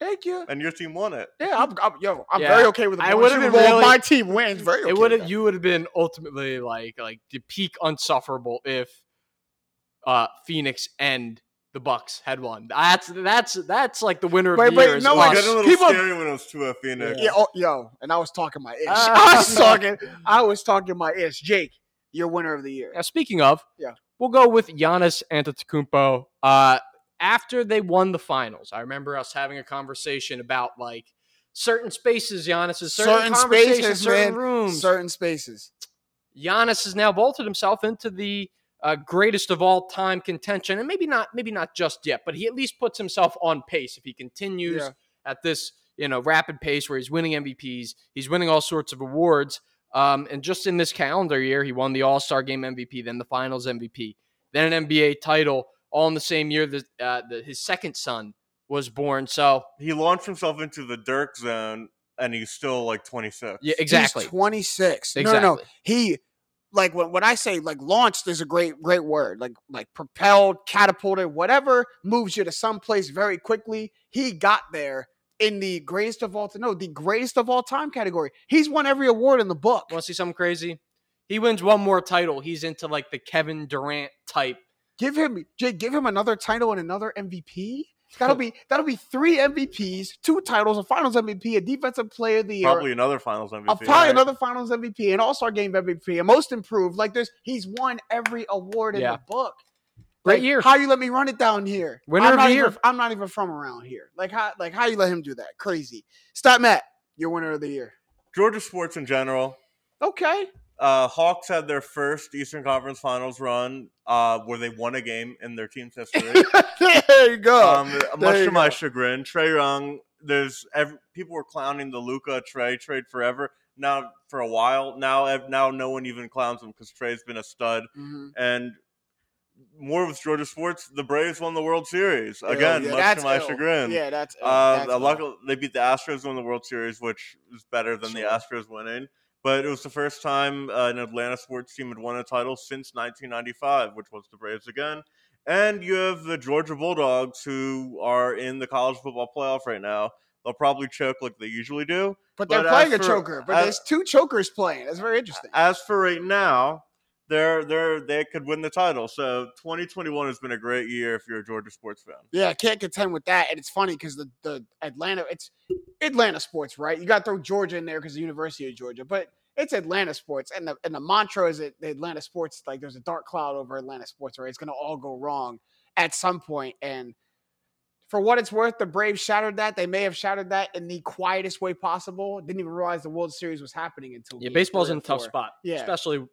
Thank you. and your team won it. Yeah, I'm, I'm yo, I'm Yeah, very okay with the I would've Super been Bowl. really- My team wins. Very okay. it with would have that. you would have been ultimately like like the peak unsufferable if uh Phoenix and the Bucks had won. That's that's that's like the winner of Wait, the wait, year. is no, It like, us. got a little people- scary when it was to a Phoenix. Yeah, oh, yo, and I was talking my ish. Ah. I was talking, I was talking my ish. Jake, your winner of the year. Now, speaking of, Yeah. we'll go with Giannis Antetokounmpo. Uh, after they won the finals, I remember us having a conversation about like certain spaces, Giannis is certain, Certain conversations, spaces, certain man. rooms. Certain spaces. Giannis has now vaulted himself into the uh, greatest of all time contention, and maybe not, maybe not just yet, but he at least puts himself on pace if he continues Yeah. at this, you know, rapid pace where he's winning MVPs, he's winning all sorts of awards. Um, and just in this calendar year, he won the All Star Game MVP, then the Finals MVP, then an NBA title, all in the same year that uh, the, his second son was born. So He launched himself into the Dirk zone, and he's still like 26. yeah, exactly, He's 26. exactly. No, no, no. He like when, when I say like launched is a great great word. Like like propelled, catapulted, whatever moves you to someplace very quickly. He got there in the greatest of all time. No, the greatest of all time category. He's won every award in the book. Want to see something crazy? He wins one more title. He's into like the Kevin Durant type. Give him give him another title and another MVP. That'll be that'll be three MVPs, two titles, a Finals MVP, a Defensive Player of the Year, Probably another Finals MVP. a, probably right? another Finals MVP, an All Star Game MVP, a Most Improved. Like there's, he's won every award in Yeah. the book. Great Like, year. How you let me run it down here? Winner I'm of not the even, year. I'm not even from around here. Like how like how you let him do that? Crazy. Stop, Matt. Your winner of the year. Georgia sports in general. Okay. Uh, Hawks had their first Eastern Conference Finals run, uh, where they won a game in their team's history. there you go. um, much you to my chagrin, Trae Young. There's every, people were clowning the Luka Trae trade forever. Now for a while now, now no one even clowns him because Trae's been a stud. Mhm. And more with Georgia sports, the Braves won the World Series Ill. again, Yeah, much that's to my ill. chagrin. Yeah, that's ill. Uh, That's a ill. luck- they beat the Astros won the World Series, which is better than the Sure. Astros winning. But it was the first time uh, an Atlanta sports team had won a title since 1995, which was the Braves again. And you have the Georgia Bulldogs, who are in the college football playoff right now. They'll probably choke like they usually do. But they're but as playing a choker. But as- there's two chokers playing. That's very interesting. As for right now, they're they're they could win the title. So 2021 has been a great year if you're a Georgia sports fan. Yeah, I can't contend with that. And it's funny because the the Atlanta, it's Atlanta sports, right? You got to throw Georgia in there because the University of Georgia, but it's Atlanta sports, and the and the mantra is that the Atlanta sports like there's a dark cloud over Atlanta sports, right? It's going to all go wrong at some point, and for what it's worth, the Braves shattered that. They may have shattered that in the quietest way possible. Didn't even realize the World Series was happening until Yeah, baseball's in a tough spot, Yeah. especially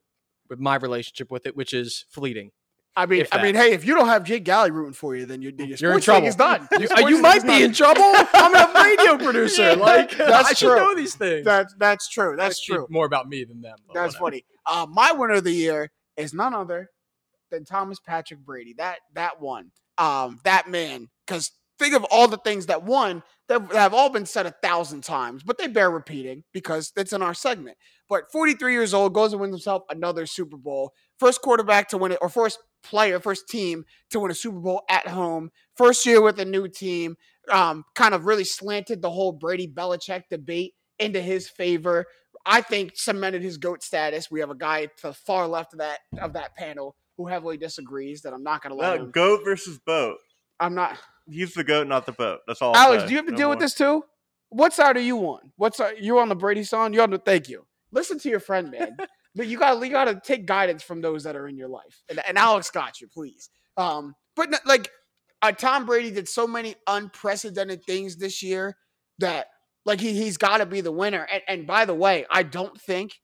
with my relationship with it, which is fleeting. I mean, I mean, hey, if you don't have Jake Galley rooting for you, then, you, then your You're in sports thing is trouble. done. You, you might be in trouble. I'm a radio producer. Yeah, like that's I should know these things. That's that's true. That's true. More about me than them. That's whatever. funny. Uh, my winner of the year is none other than Thomas Patrick Brady. That that one. Um, that man. Because think of all the things that won that have all been said a thousand times, but they bear repeating because it's in our segment. But 43 years old goes and wins himself another Super Bowl. First quarterback to win it, or first player, first team to win a Super Bowl at home. First year with a new team. Um, kind of really slanted the whole Brady Belichick debate into his favor. I think cemented his goat status. We have a guy to the far left of that of that panel who heavily disagrees that I'm not going to let No, him. goat versus boat. I'm not. He's the goat, not the boat. That's all. Alex, do you have to No deal with this too? What side are you on? What side you on the Brady side? You on the thank you. Listen to your friend, man. but you got to you got to take guidance from those that are in your life. And, and Alex got you, please. Um, but like uh, Tom Brady did so many unprecedented things this year that like he he's got to be the winner. And, and by the way, I don't think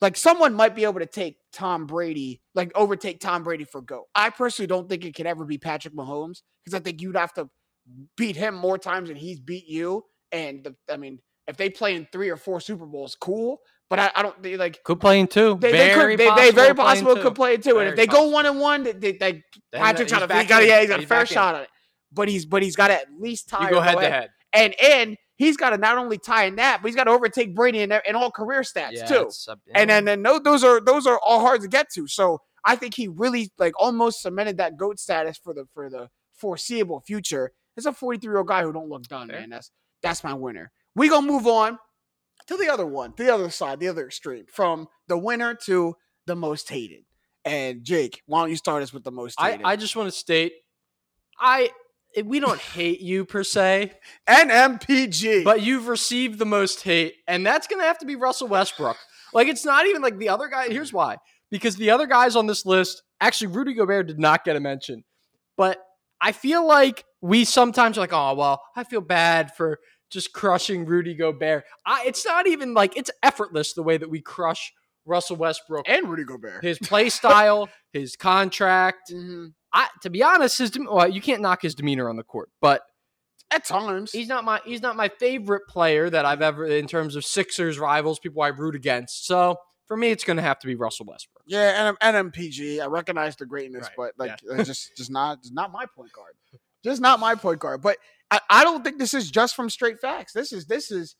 like someone might be able to take Tom Brady, like overtake Tom Brady for GOAT. I personally don't think it could ever be Patrick Mahomes because I think you'd have to beat him more times than he's beat you. And the, I mean, if they play in three or four Super Bowls, cool. But I, I don't they, like Could play in two. they, they very could they, they very possible could play it too. and if Very they go one and one, they, they, they Then Patrick's he's got a back he got, yeah, he's got a fair back in. shot on it. But he's but he's got to at least tie. You go head to ahead. head. And and he's got to not only tie in that, but he's got to overtake Brady in, in all career stats Yeah, too. And then then no, those are those are all hard to get to. So I think he really like almost cemented that goat status for the for the foreseeable future. It's a 43 year old guy who don't look done, Fair. man. That's that's my winner. We gonna move on to the other one, the other side, the other extreme, from the winner to the most hated. And Jake, why don't you start us with the most I, hated? I just want to state, I we don't hate you per se, NMPG. but you've received the most hate, and that's gonna have to be Russell Westbrook. Like it's not even like the other guy. Here's why: because the other guys on this list, actually, Rudy Gobert did not get a mention, but I feel like we sometimes are like, oh well, I feel bad for just crushing Rudy Gobert. I, it's not even like it's effortless the way that we crush Russell Westbrook. and Rudy Gobert. His play style, his contract, Mhm. I to be honest, his well, you can't knock his demeanor on the court, but At times. he's not my he's not my favorite player that I've ever in terms of Sixers rivals, people I root against. So for me, it's going to have to be Russell Westbrook. Yeah, and and MPG. I recognize the greatness, Right, but like it's just just not just not my point guard. Just not my point guard. But I, I don't think this is just from straight facts. This is this is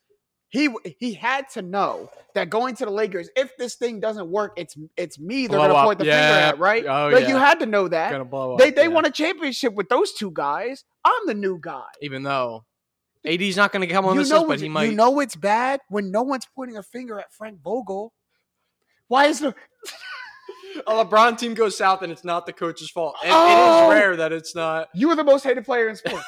he he had to know that going to the Lakers, if this thing doesn't work, it's it's me they're Blow gonna up. point the finger at, right? Oh, like you had to know that. Going to blow up. They they yeah. won a championship with those two guys. I'm the new guy. even though AD's not going to come on you this know, list, but he might. you know it's bad when no one's pointing a finger at Frank Vogel. Why is there? a LeBron team goes south and it's not the coach's fault. Oh! It is oh! rare that it's not. You are the most hated player in sports.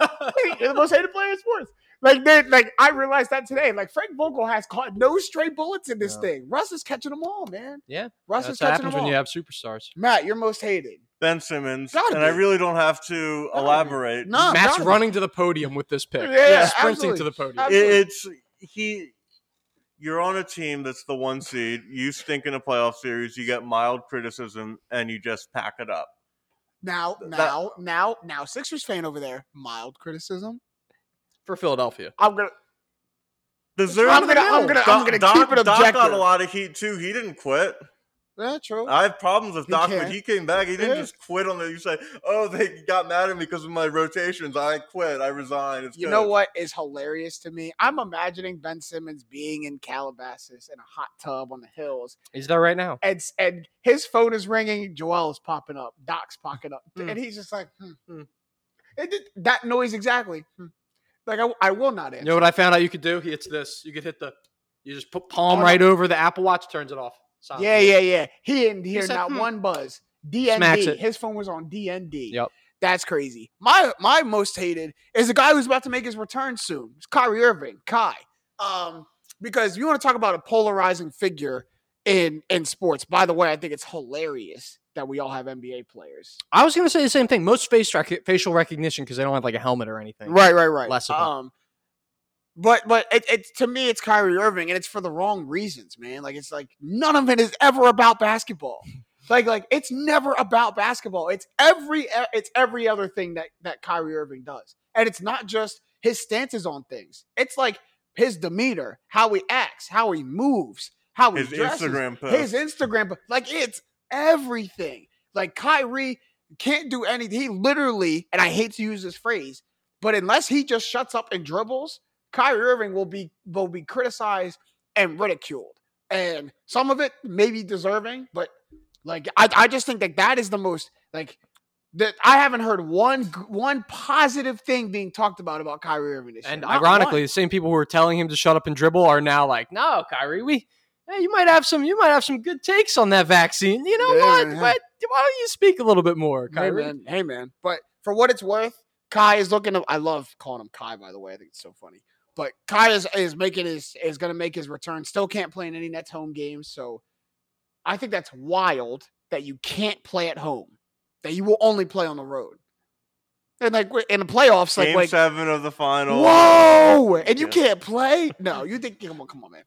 You're the most hated player in sports. Like they, like I realized that today. Like Frank Vogel has caught no stray bullets in this No. thing. Russ is catching them all, man. Yeah, Russ That's is what catching happens them when you have superstars. Matt, you're most hated. Ben Simmons, Gotta and I really don't have to Gotta elaborate. No, Matt's running to the podium with this pick. Yeah, Yeah, sprinting absolutely. to the podium. It- it's he. You're on a team that's the one seed. You stink in a playoff series. You get mild criticism, and you just pack it up. Now, That- now, now, now, Sixers fan over there. Mild criticism. For Philadelphia. I'm gonna. Deserve I'm gonna- I'm gonna- I'm gonna Doc, keep it objective. Doc got a lot of heat too. He didn't quit. Yeah, true. I have problems with He Doc, can't. but he came back. He didn't Yeah. just quit on the. You say, "Oh, they got mad at me because of my rotations. I quit. I resigned." It's you good. know what is hilarious to me? I'm imagining Ben Simmons being in Calabasas in a hot tub on the hills, He's there right now. and and his phone is ringing. Joel is popping up. Doc's popping up, Hmm. and he's just like, hmm. Hmm. It did, that noise exactly. Hmm. Like I, I will not answer. You know what I found out you could do? It's this. You could hit the. You just put palm Oh, no. right over the Apple Watch, turns it off. Stop Yeah, yeah, yeah. He didn't hear said, not "Hmm." one buzz. Smacks DND. it. His phone was on DND. Yep. That's crazy. My my most hated is the guy who's about to make his return soon. It's Kyrie Irving, Kai. Um, because you want to talk about a polarizing figure in in sports. By the way, I think it's hilarious that we all have NBA players. I was gonna say the same thing. Most face rec- facial recognition because they don't have like a helmet or anything. Right, right, right. Less of um, but but it, it to me it's Kyrie Irving, and it's for the wrong reasons, man. Like it's like none of it is ever about basketball. Like like it's never about basketball. It's every it's every other thing that that Kyrie Irving does, and it's not just his stances on things. It's like his demeanor, how he acts, how he moves, how he His dresses, Instagram post. his Instagram, like it's everything. Like Kyrie can't do anything. He literally, and I hate to use this phrase, but unless he just shuts up and dribbles, Kyrie Irving will be will be criticized and ridiculed. And some of it may be deserving, but like I, I just think that that is the most like that I haven't heard one one positive thing being talked about about Kyrie Irving this And. Not ironically, one. the same people who were telling him to shut up and dribble are now like, "No, Kyrie, we, hey, you might have some, you might have some good takes on that vaccine. You know Yeah, what? yeah. What- Why don't you speak a little bit more, Hey man, hey man. But for what it's worth, Kai is looking. To, I love calling him Kai. By the way, I think it's so funny. But Kai is, is making his is going to make his return. Still can't play in any Nets home games. So I think that's wild that you can't play at home. That you will only play on the road. And like w- in the playoffs, like Game like seven of the final. whoa, and you Yeah. can't play. No, you think? Come on, come on, man.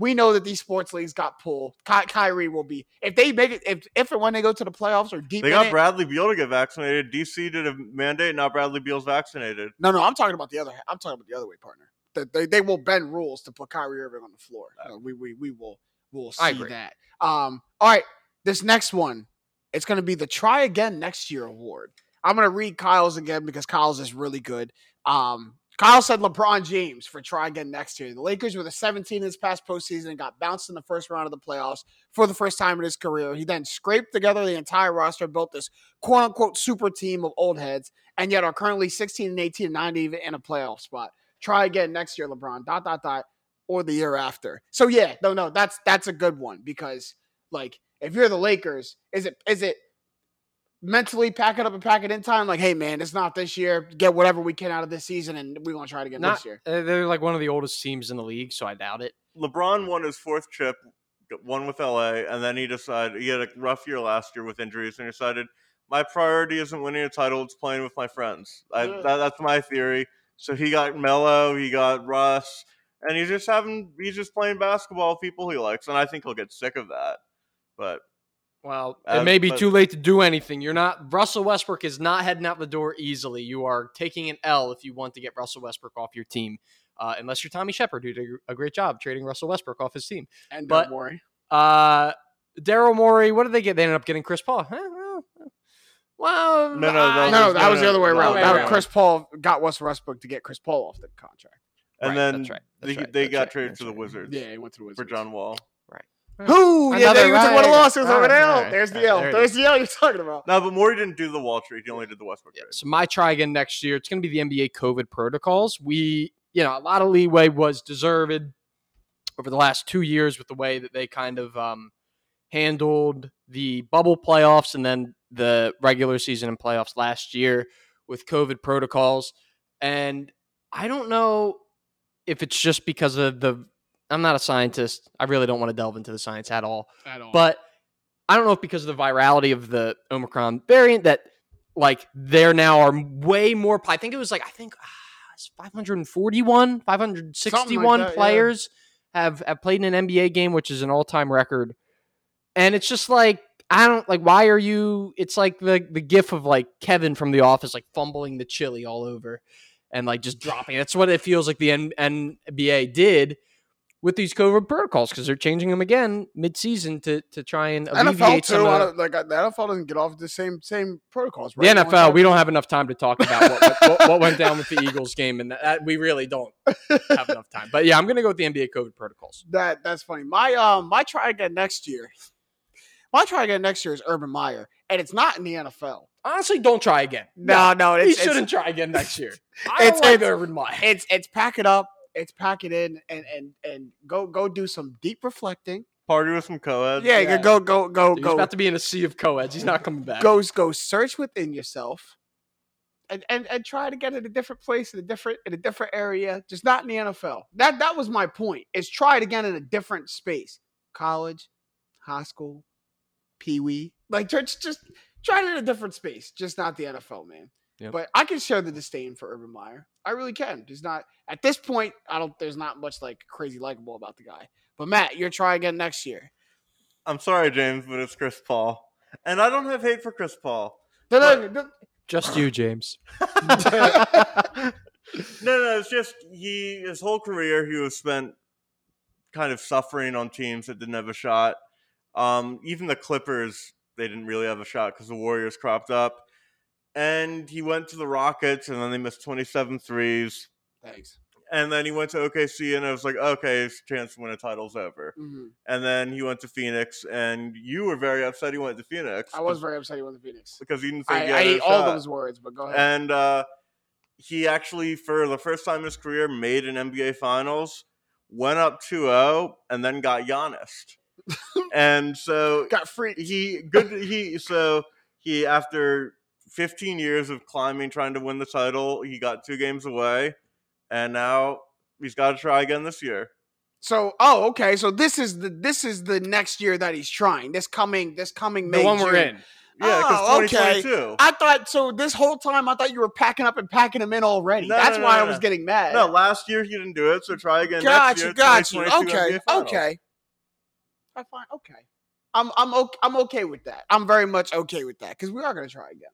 We know that these sports leagues got pulled. Ky- Kyrie will be if they make it if if and when they go to the playoffs or deep. They got it, Bradley Beal to get vaccinated. DC did a mandate. Now Bradley Beal's vaccinated. No, no, I'm talking about the other. I'm talking about the other way, partner. That they, they will bend rules to put Kyrie Irving on the floor. Uh, we we we will we'll see that. Um, all right, this next one, it's going to be the Try Again Next Year award. I'm going to read Kyle's again because Kyle's is really good. Um, Kyle said LeBron James for Try Again Next Year. The Lakers were the 17 this past postseason and got bounced in the first round of the playoffs for the first time in his career. He then scraped together the entire roster, built this quote unquote super team of old heads, and yet are currently 16 and 18 and not even in a playoff spot. Try again next year, LeBron. Dot dot dot, or the year after. So yeah, no, no, that's that's a good one because like if you're the Lakers, is it is it mentally pack it up and pack it in time? Like, hey man, it's not this year. Get whatever we can out of this season, and we're gonna try to get Not, next year. uh, they're like one of the oldest teams in the league, so I doubt it. LeBron won his fourth chip, one with LA, and then he decided he had a rough year last year with injuries, and he decided my priority isn't winning a title; it's playing with my friends. I, that, that's my theory. So he got Melo, he got Russ, and he's just having he's just playing basketball with people he likes, and I think he'll get sick of that. But Well, Uh, it may be but- too late to do anything. You're not Russell Westbrook is not heading out the door easily. You are taking an L if you want to get Russell Westbrook off your team. Uh, unless you're Tommy Sheppard, who did a great job trading Russell Westbrook off his team. And but- don't worry. Uh, Daryl Morey, what did they get? They ended up getting Chris Paul. Huh, well, well, No, no, I- that No, was- that was the other way no, around. no, That no, was no. Chris Paul got Russell Westbrook to get Chris Paul off the contract. and Right, then that's right, that's they, right, they got right, traded that's to the. Wizards Yeah, he went to the Wizards for John Wall. Who? Yeah, Another they went to one of the right. losses over Right, there. right, There's the right, L. there There's the L you're talking about. No, but Morey didn't do the Wall trade. He only did the Westbrook Yeah, trade. so my try again next year, it's going to be the NBA COVID protocols. We, you know, a lot of leeway was deserved over the last two years with the way that they kind of um, handled the bubble playoffs and then the regular season and playoffs last year with COVID protocols. And I don't know if it's just because of the. I'm not a scientist. I really don't want to delve into the science at all. At all. But I don't know if because of the virality of the Omicron variant that like there now are way more. I think it was like I think ah, it's 541, 561 that, yeah. players have have played in an NBA game, which is an all time record. And it's just like I don't like. Why are you? It's like the the gif of like Kevin from The Office, like fumbling the chili all over, and like just dropping. That's what it feels like the N- NBA did with these COVID protocols because they're changing them again mid season to to try and NFL alleviate too. some I of like the NFL doesn't get off the same same protocols. the NFL. We don't have enough time to talk about what, what, what went down with the Eagles game, and that, we really don't have enough time. But yeah, I'm gonna go with the NBA COVID protocols. that. That's funny. My um my try again next year. My try again next year is Urban Meyer, and it's not in the NFL. Honestly, don't try again. No, no, he it's, shouldn't it's, try again next year. I It's- don't like it's- Urban Meyer. it's it's pack it up, it's pack it in, and and and go go do some deep reflecting. party with some co-eds. Yeah, Yeah. go go go He's go about to be in a sea of co-eds. He's not coming back. goes go search within yourself and, and and try to get in a different place in a different in a different area just not in the nfl that that was my point is try it again in a different space college high school pee-wee like just just try it in a different space just not the nfl man Yep. but i can share the disdain for urban meyer i really can there's not at this point i don't there's not much like crazy likable about the guy but matt you're trying again next year I'm sorry, James, but it's Chris Paul, and I don't have hate for Chris Paul. Then- then- Just you, James. no, no, it's just he his whole career he was spent kind of suffering on teams that didn't have a shot. Um, even the Clippers, they didn't really have a shot because the Warriors cropped up. And he went to the Rockets, and then they missed 27 threes. thanks And then he went to OKC, and I was like, okay, his chance to win a title's over. Mhm. And then he went to Phoenix, and you were very upset he went to Phoenix. I was very upset he went to Phoenix. because he didn't think I, he I had a hate all shot. those words, but go ahead. And uh, he actually, for the first time in his career, made an NBA Finals, went up 2-0, and then got Giannis. and so Got free. he good. He so he after 15 years of climbing, trying to win the title, he got two games away, and now he's got to try again this year. So, oh, okay. So this is the this is the next year that he's trying. This coming this coming May. the one we're in. Yeah, Oh, okay. I thought so. This whole time, I thought you were packing up and packing him in already. No, That's no, why no, I was getting mad. No, last year he didn't do it, so try again got next you, year. got you. 2022 Okay, okay. I find okay. I'm I'm okay. I'm okay with that. I'm very much okay with that because we are going to try again.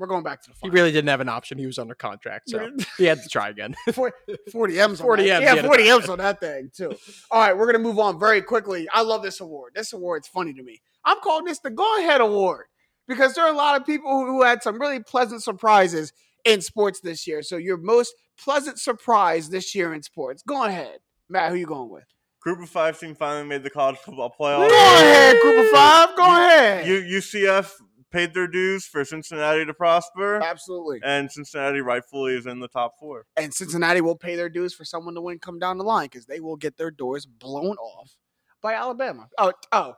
We're going back to the He really didn't have an option. He was under contract, so he had to try again. 40 M's 40 that. M's, Yeah, yeah, 40 that's- M's on that thing, too. All right, we're going to move on very quickly. I love this award. This award's funny to me. I'm calling this the Go Ahead Award because there are a lot of people who, who had some really pleasant surprises in sports this year. So, your most pleasant surprise this year in sports. Go ahead. Matt, who you going with? Group of five team finally made the college football playoff. Go ahead, group of five. Go ahead. U- UCF paid their dues for Cincinnati to prosper, Absolutely. and Cincinnati rightfully is in the top four. And Cincinnati will pay their dues for someone to win come down the line because they will get their doors blown off by Alabama. Oh, oh.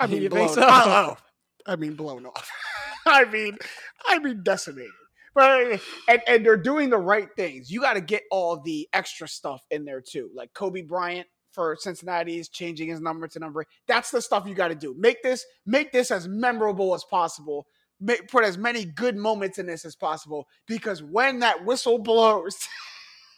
I mean, You blown, think so? oh, oh. I mean, blown off. I mean, I mean, decimated. But and, and they're doing the right things. You got to get all the extra stuff in there too, like Kobe Bryant for Cincinnati is changing his number to number. That's the stuff you got to do. Make this make this as memorable as possible. Make, put as many good moments in this as possible because when that whistle blows,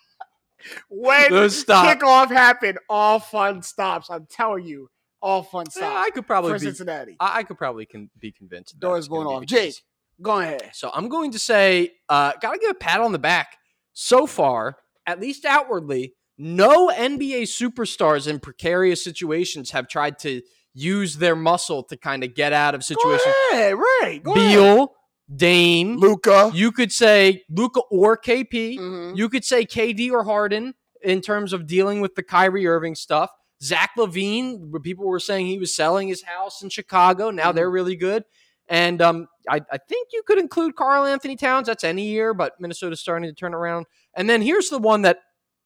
when kickoff happened, all fun stops. I'm telling you, all fun Yeah, stops I could probably for be. Cincinnati. I, I could probably can be convinced. Doors it's gonna blown be off. Jake, go ahead. So I'm going to say, uh, gotta give a pat on the back. So far, at least outwardly, no NBA superstars in precarious situations have tried to use their muscle to kind of get out of situations. Ahead, right? Go ahead. Beal, Dame. Luka. You could say Luka or KP. Mhm. You could say KD or Harden in terms of dealing with the Kyrie Irving stuff. Zach LaVine, where people were saying he was selling his house in Chicago. Now they're really good. And um, I, I think you could include Karl Anthony Towns. That's any year, but Minnesota's starting to turn around. And then here's the one that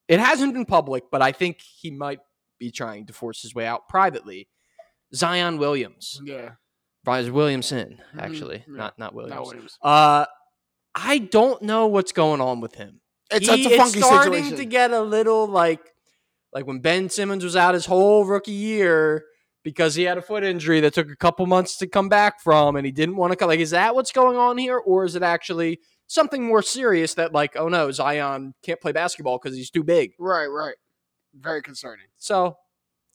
it hasn't been public, but I think he might be trying to force his way out privately. Zion Williams. Yeah. Zion Williamson, Mhm. actually, Yeah. not not Williams. Not Williams. Uh, I don't know what's going on with him. It's, He- it's a funky starting situation. to get a little like like when Ben Simmons was out his whole rookie year because he had a foot injury that took a couple months to come back from and he didn't want to come. Like, is that what's going on here, or is it actually something more serious that like, oh no, Zion can't play basketball because he's too big? right, right. Very concerning. So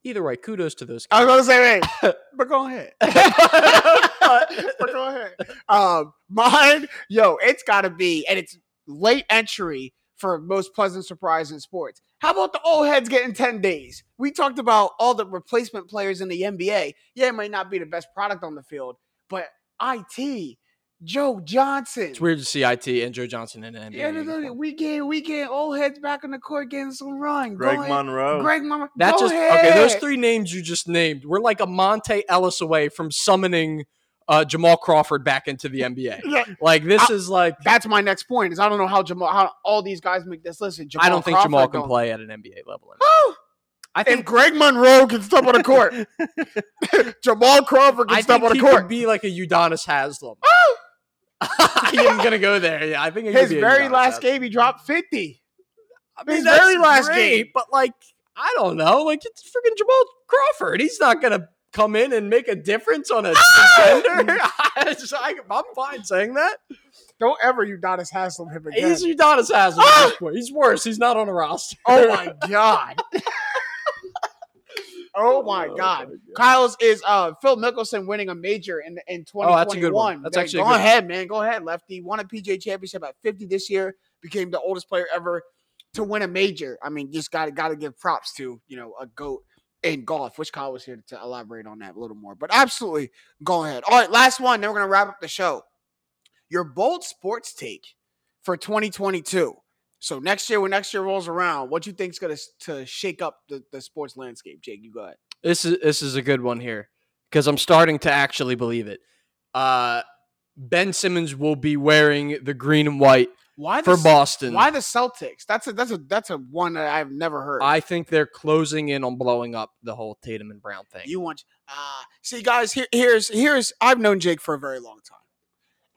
either way, kudos to those. Guys. I was gonna say, wait, but go ahead. but go ahead. Um, mine, yo, it's got to be, and it's late entry for most pleasant surprise in sports. How about the old heads getting ten days? We talked about all the replacement players in the NBA. Yeah, it might not be the best product on the field, but it Joe Johnson. It's weird to see it and Joe Johnson in an NBA. Yeah, no, no, uniform. we get we get old heads back on the court getting some run. Greg Go ahead. Monroe. Greg Monroe. That Go just okay. Those three names you just named, we're like a Monta Ellis away from summoning uh, Jamal Crawford back into the NBA. Yeah, Like this is like that's my next point. Is I don't know how Jamal, how all these guys make this. Listen, Jamal I don't think Crawford Jamal can don't- play at an NBA level. anymore. Oh, I If think Greg Monroe can step on the court, Jamal Crawford can I step think on he the court. could be like a Udonis Haslem. I am gonna go there. Yeah, I think His very last game, he dropped 50. I mean, his that's very last great, game. but like, I don't know. Like, it's freaking Jamal Crawford. He's not gonna come in and make a difference on a defender. I, am fine saying that. Don't ever Udonis Haslem him again. He's Udonis Haslem at ah! this point. He's worse. He's not on a roster. oh my god. Oh my Oh, god. God. Kyle's is uh Phil Mickelson winning a major in in 2021. Oh, that's a good one. That's Man, actually go good ahead, man. Go ahead, lefty. Won a PGA championship at 50 this year. Became the oldest player ever to win a major. I mean, just got to got to give props to you know a goat in golf. Which Kyle was here to elaborate on that a little more. But absolutely, go ahead. All right, last one. Then we're gonna wrap up the show. Your bold sports take for 2022. So next year, when next year rolls around, what do you think is gonna to shake up the, the sports landscape? Jake, you go ahead. This is this is a good one here because I'm starting to actually believe it. Uh, ben Simmons will be wearing the green and white Why the for Boston. Why the Celtics? That's a that's a that's a one that I've never heard. I think they're closing in on blowing up the whole Tatum and Brown thing. You want uh see guys, here here's here's I've known Jake for a very long time.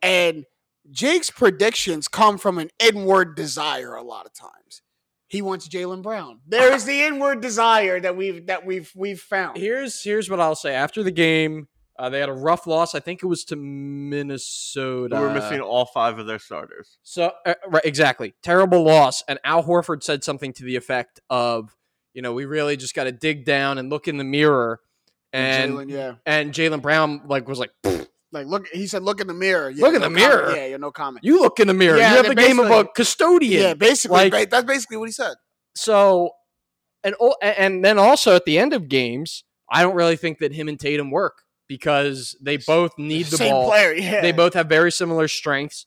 And Jake's predictions come from an inward desire a lot of times. He wants Jaylen Brown. There is the inward desire that we've that we've we've found. here's here's what I'll say. After the game, uh, they had a rough loss. I think it was to Minnesota. We were missing all five of their starters. So uh, right, exactly, terrible loss. And Al Horford said something to the effect of, you know, we really just got to dig down and look in the mirror. And Jalen, yeah. and Jaylen Brown like was like, "Pfft, Like look he said look in the mirror. Yeah, Look in no the comment. mirror. Yeah, yeah, no comment. you look in the mirror. Yeah, you have the game of a custodian. Yeah, basically Like- that's basically what he said. So, and and then also at the end of games, I don't really think that him and Tatum work because they both need the Same ball. player, yeah. They both have very similar strengths.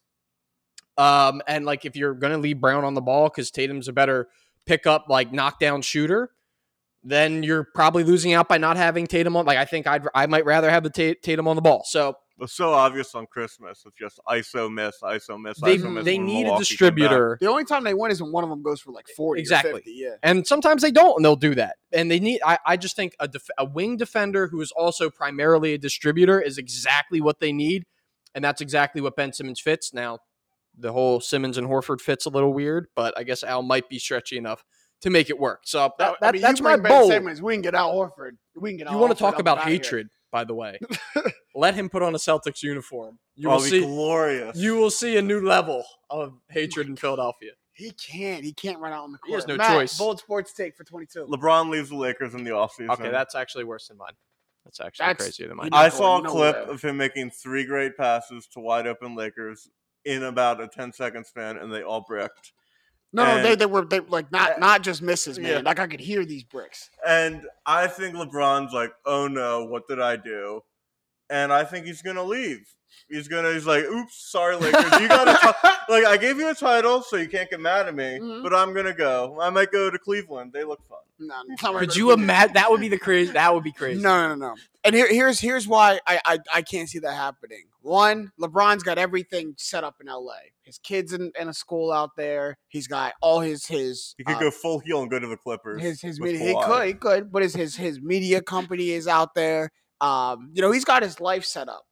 Um, and like if you're gonna leave Brown on the ball because Tatum's a better pickup, like knockdown shooter, then you're probably losing out by not having Tatum on. Like I think I'd I might rather have the Ta- Tatum on the ball. So so obvious on Christmas. It's just ISO miss, ISO miss, they ISO miss. they need Milwaukee a distributor. the only time they win is when one of them goes for like 40 Exactly. or 50. Yeah. And sometimes they don't, and they'll do that. And they need. I, I just think a, def, a wing defender who is also primarily a distributor is exactly what they need, and that's exactly what Ben Simmons fits. Now, the whole Simmons and Horford fits a little weird, but I guess Al might be stretchy enough to make it work. So that, I mean, that's you my bring Ben bold. Simmons, we can get Al Horford. We can get. You want to talk about and here. hatred, by the way? Let him put on a Celtics uniform. You Oh, will be see. glorious. You will see a new level of hatred in Philadelphia. He can't. He can't run out on the court. He has no Matt, choice. Bold sports take for 22. LeBron leaves the Lakers in the offseason. Okay, that's actually worse than mine. That's actually That's- crazier than mine. I saw a nowhere. clip of him making three great passes to wide open Lakers in about a 10 second span, and they all bricked. No, no, they, And- they were they like not not just misses, man. Yeah. Like I could hear these bricks. And I think LeBron's like, oh no, what did I do? And I think he's gonna leave. He's gonna. He's like, oops, sorry, Lakers. You got to like. I gave you a title, so you can't get mad at me. Mhm. But I'm gonna go. I might go to Cleveland. They look fun. No, no, it's not Could you imagine? That would be the crazy. That would be crazy. No, no, no. And here, here's here's why I, I I can't see that happening. One, LeBron's got everything set up in LA. His kids in, in a school out there. He's got all his his He could uh, go full heel and go to the Clippers. his his with media. He could, he could, but his his his media company is out there. Um, you know, he's got his life set up.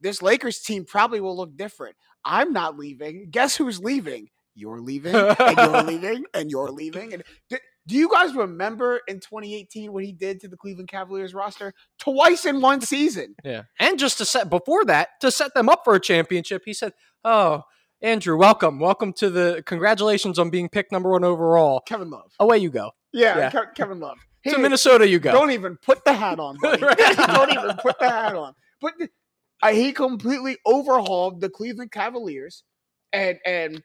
This Lakers team probably will look different. I'm not leaving. Guess who's leaving? You're leaving, and you're leaving, and you're leaving. And do, do you guys remember in 2018 what he did to the Cleveland Cavaliers roster twice in one season? Yeah. And just to set before that, to set them up for a championship, he said, Oh, Andrew, welcome. Welcome to the congratulations on being picked number one overall. Kevin Love. Away you go. Yeah, Yeah. Ke- Kevin Love. He To Minnesota you go. Don't even put the hat on, buddy. Right. Don't even put the hat on. But uh, he completely overhauled the Cleveland Cavaliers and and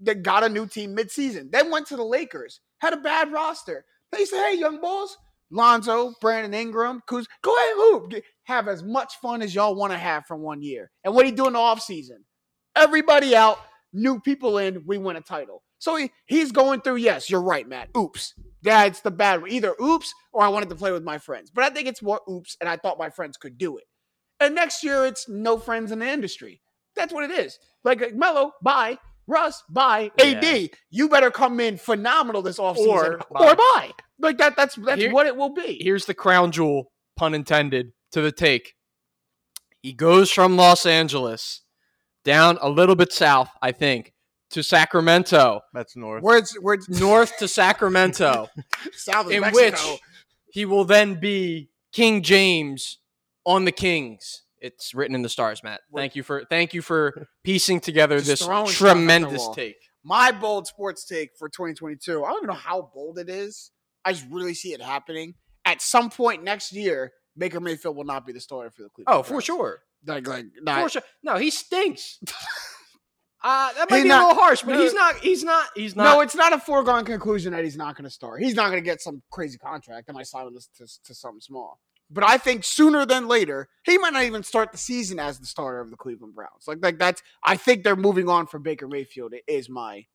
they got a new team midseason. Then went to the Lakers, had a bad roster. They said, "Hey, young bulls, Lonzo, Brandon Ingram, Kuz, go ahead and hoop. Have as much fun as y'all want to have for one year." And what he do in the offseason? Everybody out, new people in. We win a title. So he, he's going through. Yes, you're right, Matt. Oops. That's the bad one. Either oops or I wanted to play with my friends. But I think it's more oops, and I thought my friends could do it. And next year, it's no friends in the industry. That's what it is. Like, uh, like Melo, bye. Russ, bye Yeah. AD. You better come in phenomenal this offseason Or or bye. bye. Like that. That's that's Here- what it will be. Here's the crown jewel, pun intended, to the take. He goes from Los Angeles down a little bit south, I think, to Sacramento, That's north. Words, words, north to Sacramento, south of in Mexico. which he will then be King James on the Kings. It's written in the stars, Matt. Thank you for thank you for piecing together Just this throwing stuff at the tremendous take. my bold sports take for 2022. I don't even know how bold it is. I just really see it happening. At some point next year, Baker Mayfield will not be the starter for the Cleveland. Oh, for Browns. sure. Like, like, For sure. No, he stinks. Uh, that might He's be not- a little harsh, but no. he's not. He's not. He's not. no, it's not a foregone conclusion that he's not going to start. He's not going to get some crazy contract that might sign him to, to something small. But I think sooner than later, he might not even start the season as the starter of the Cleveland Browns. Like, like that's. I think they're moving on from Baker Mayfield. Is my,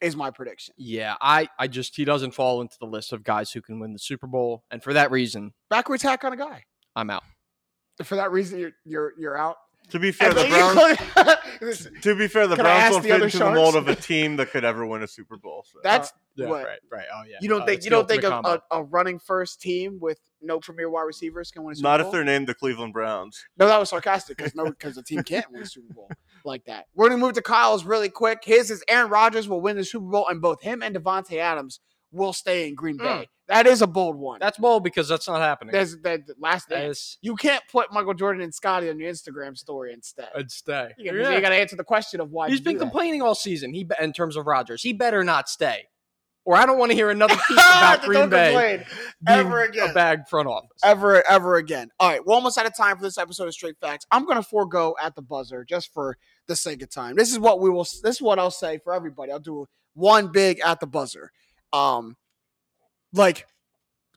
is my prediction. Yeah, I, I just he doesn't fall into the list of guys who can win the Super Bowl, and for that reason, Backwards hat kind of guy. I'm out. For that reason, you're you're you're out. To be fair, And the Browns. you could- Listen, To be fair, the Browns ask don't the fit other into the mold of a team that could ever win a Super Bowl. So. That's Yeah, what right, right. Oh yeah. you don't Uh, think you don't think ultimate a, a, a running first team with no premier wide receivers can win a Super Bowl? Not Bowl? if they're named the Cleveland Browns. no, that was sarcastic because no, because the team can't win a Super Bowl like that. We're gonna move to Kyle's really quick. His is Aaron Rodgers will win the Super Bowl, and both him and Davante Adams will stay in Green Bay. Mm. That is a bold one. That's bold because that's not happening. There's that last thing. is You can't put Michael Jordan and Scottie on your Instagram story instead. Stay. You gotta, you gotta answer the question of why He's been complaining all season. He in terms of Rodgers, he better not stay, or I don't want to hear another piece about Green Bay ever again. a bag front office. ever ever again. All right, we're almost out of time for this episode of Straight Facts. I'm gonna forego at the buzzer just for the sake of time. This is what we will. This is what I'll say for everybody. I'll do one big at the buzzer. Um, like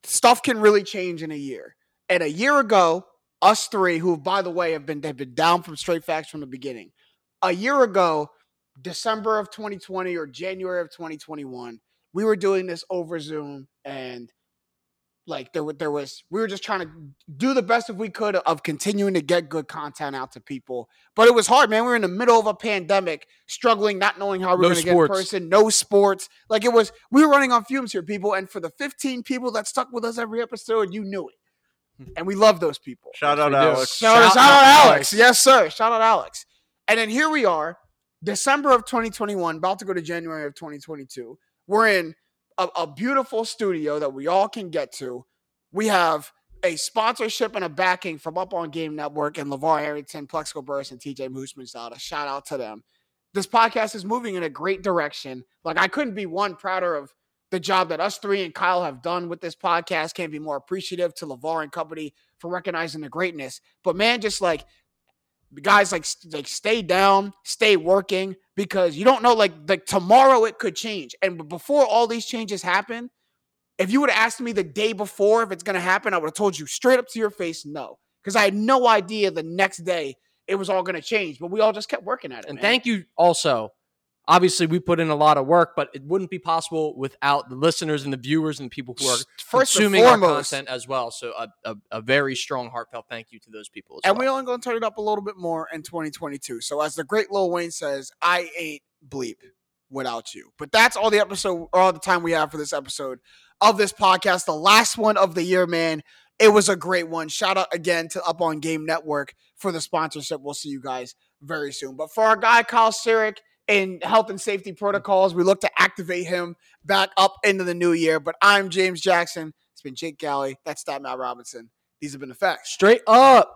stuff can really change in a year. And a year ago, us three, who by the way have been have been down from Straight Facts from the beginning, a year ago, December of 2020 or January of 2021, we were doing this over Zoom and like there, there was we were just trying to do the best if we could of continuing to get good content out to people but it was hard man we were in the middle of a pandemic struggling not knowing how we No were going to get in person no sports like it was we were running on fumes here people and for the 15 people that stuck with us every episode you knew it and we love those people Shout out we. Alex. Shout, out, Shout shout out out Alex. Alex. Yes, sir. Shout out Alex. And then here we are, December of 2021, about to go to January of 2022. We're in a, a beautiful studio that we all can get to. We have a sponsorship and a backing from Up on Game Network and LaVar Arrington, Plaxico Burress, and TJ Houshmandzadeh. Shout out to them. This podcast is moving in a great direction. Like I couldn't be one prouder of the job that us three and Kyle have done with this podcast. Can't be more appreciative to LaVar and company for recognizing the greatness. But man, just like guys like like stay down, stay working because you don't know like like tomorrow it could change. And before all these changes happen, if you would have asked me the day before if it's going to happen, I would have told you straight up to your face no because I had no idea the next day it was all going to change. But we all just kept working at it. And man. thank you also. Obviously, we put in a lot of work, but it wouldn't be possible without the listeners and the viewers and the people who are first consuming our content as well. So, a, a, a very strong, heartfelt thank you to those people. And well. we only going to turn it up a little bit more in 2022. So as the great Lil Wayne says, I ain't bleep without you. But that's all the episode or all the time we have for this episode of this podcast. The last one of the year, man. It was a great one. Shout out again to Up on Game Network for the sponsorship. We'll see you guys very soon. But for our guy Kyle Sirik in health and safety protocols, we look to activate him back up into the new year. But I'm James Jackson. It's been Jake Galley. That's that Matt Robinson. These have been the facts. Straight up.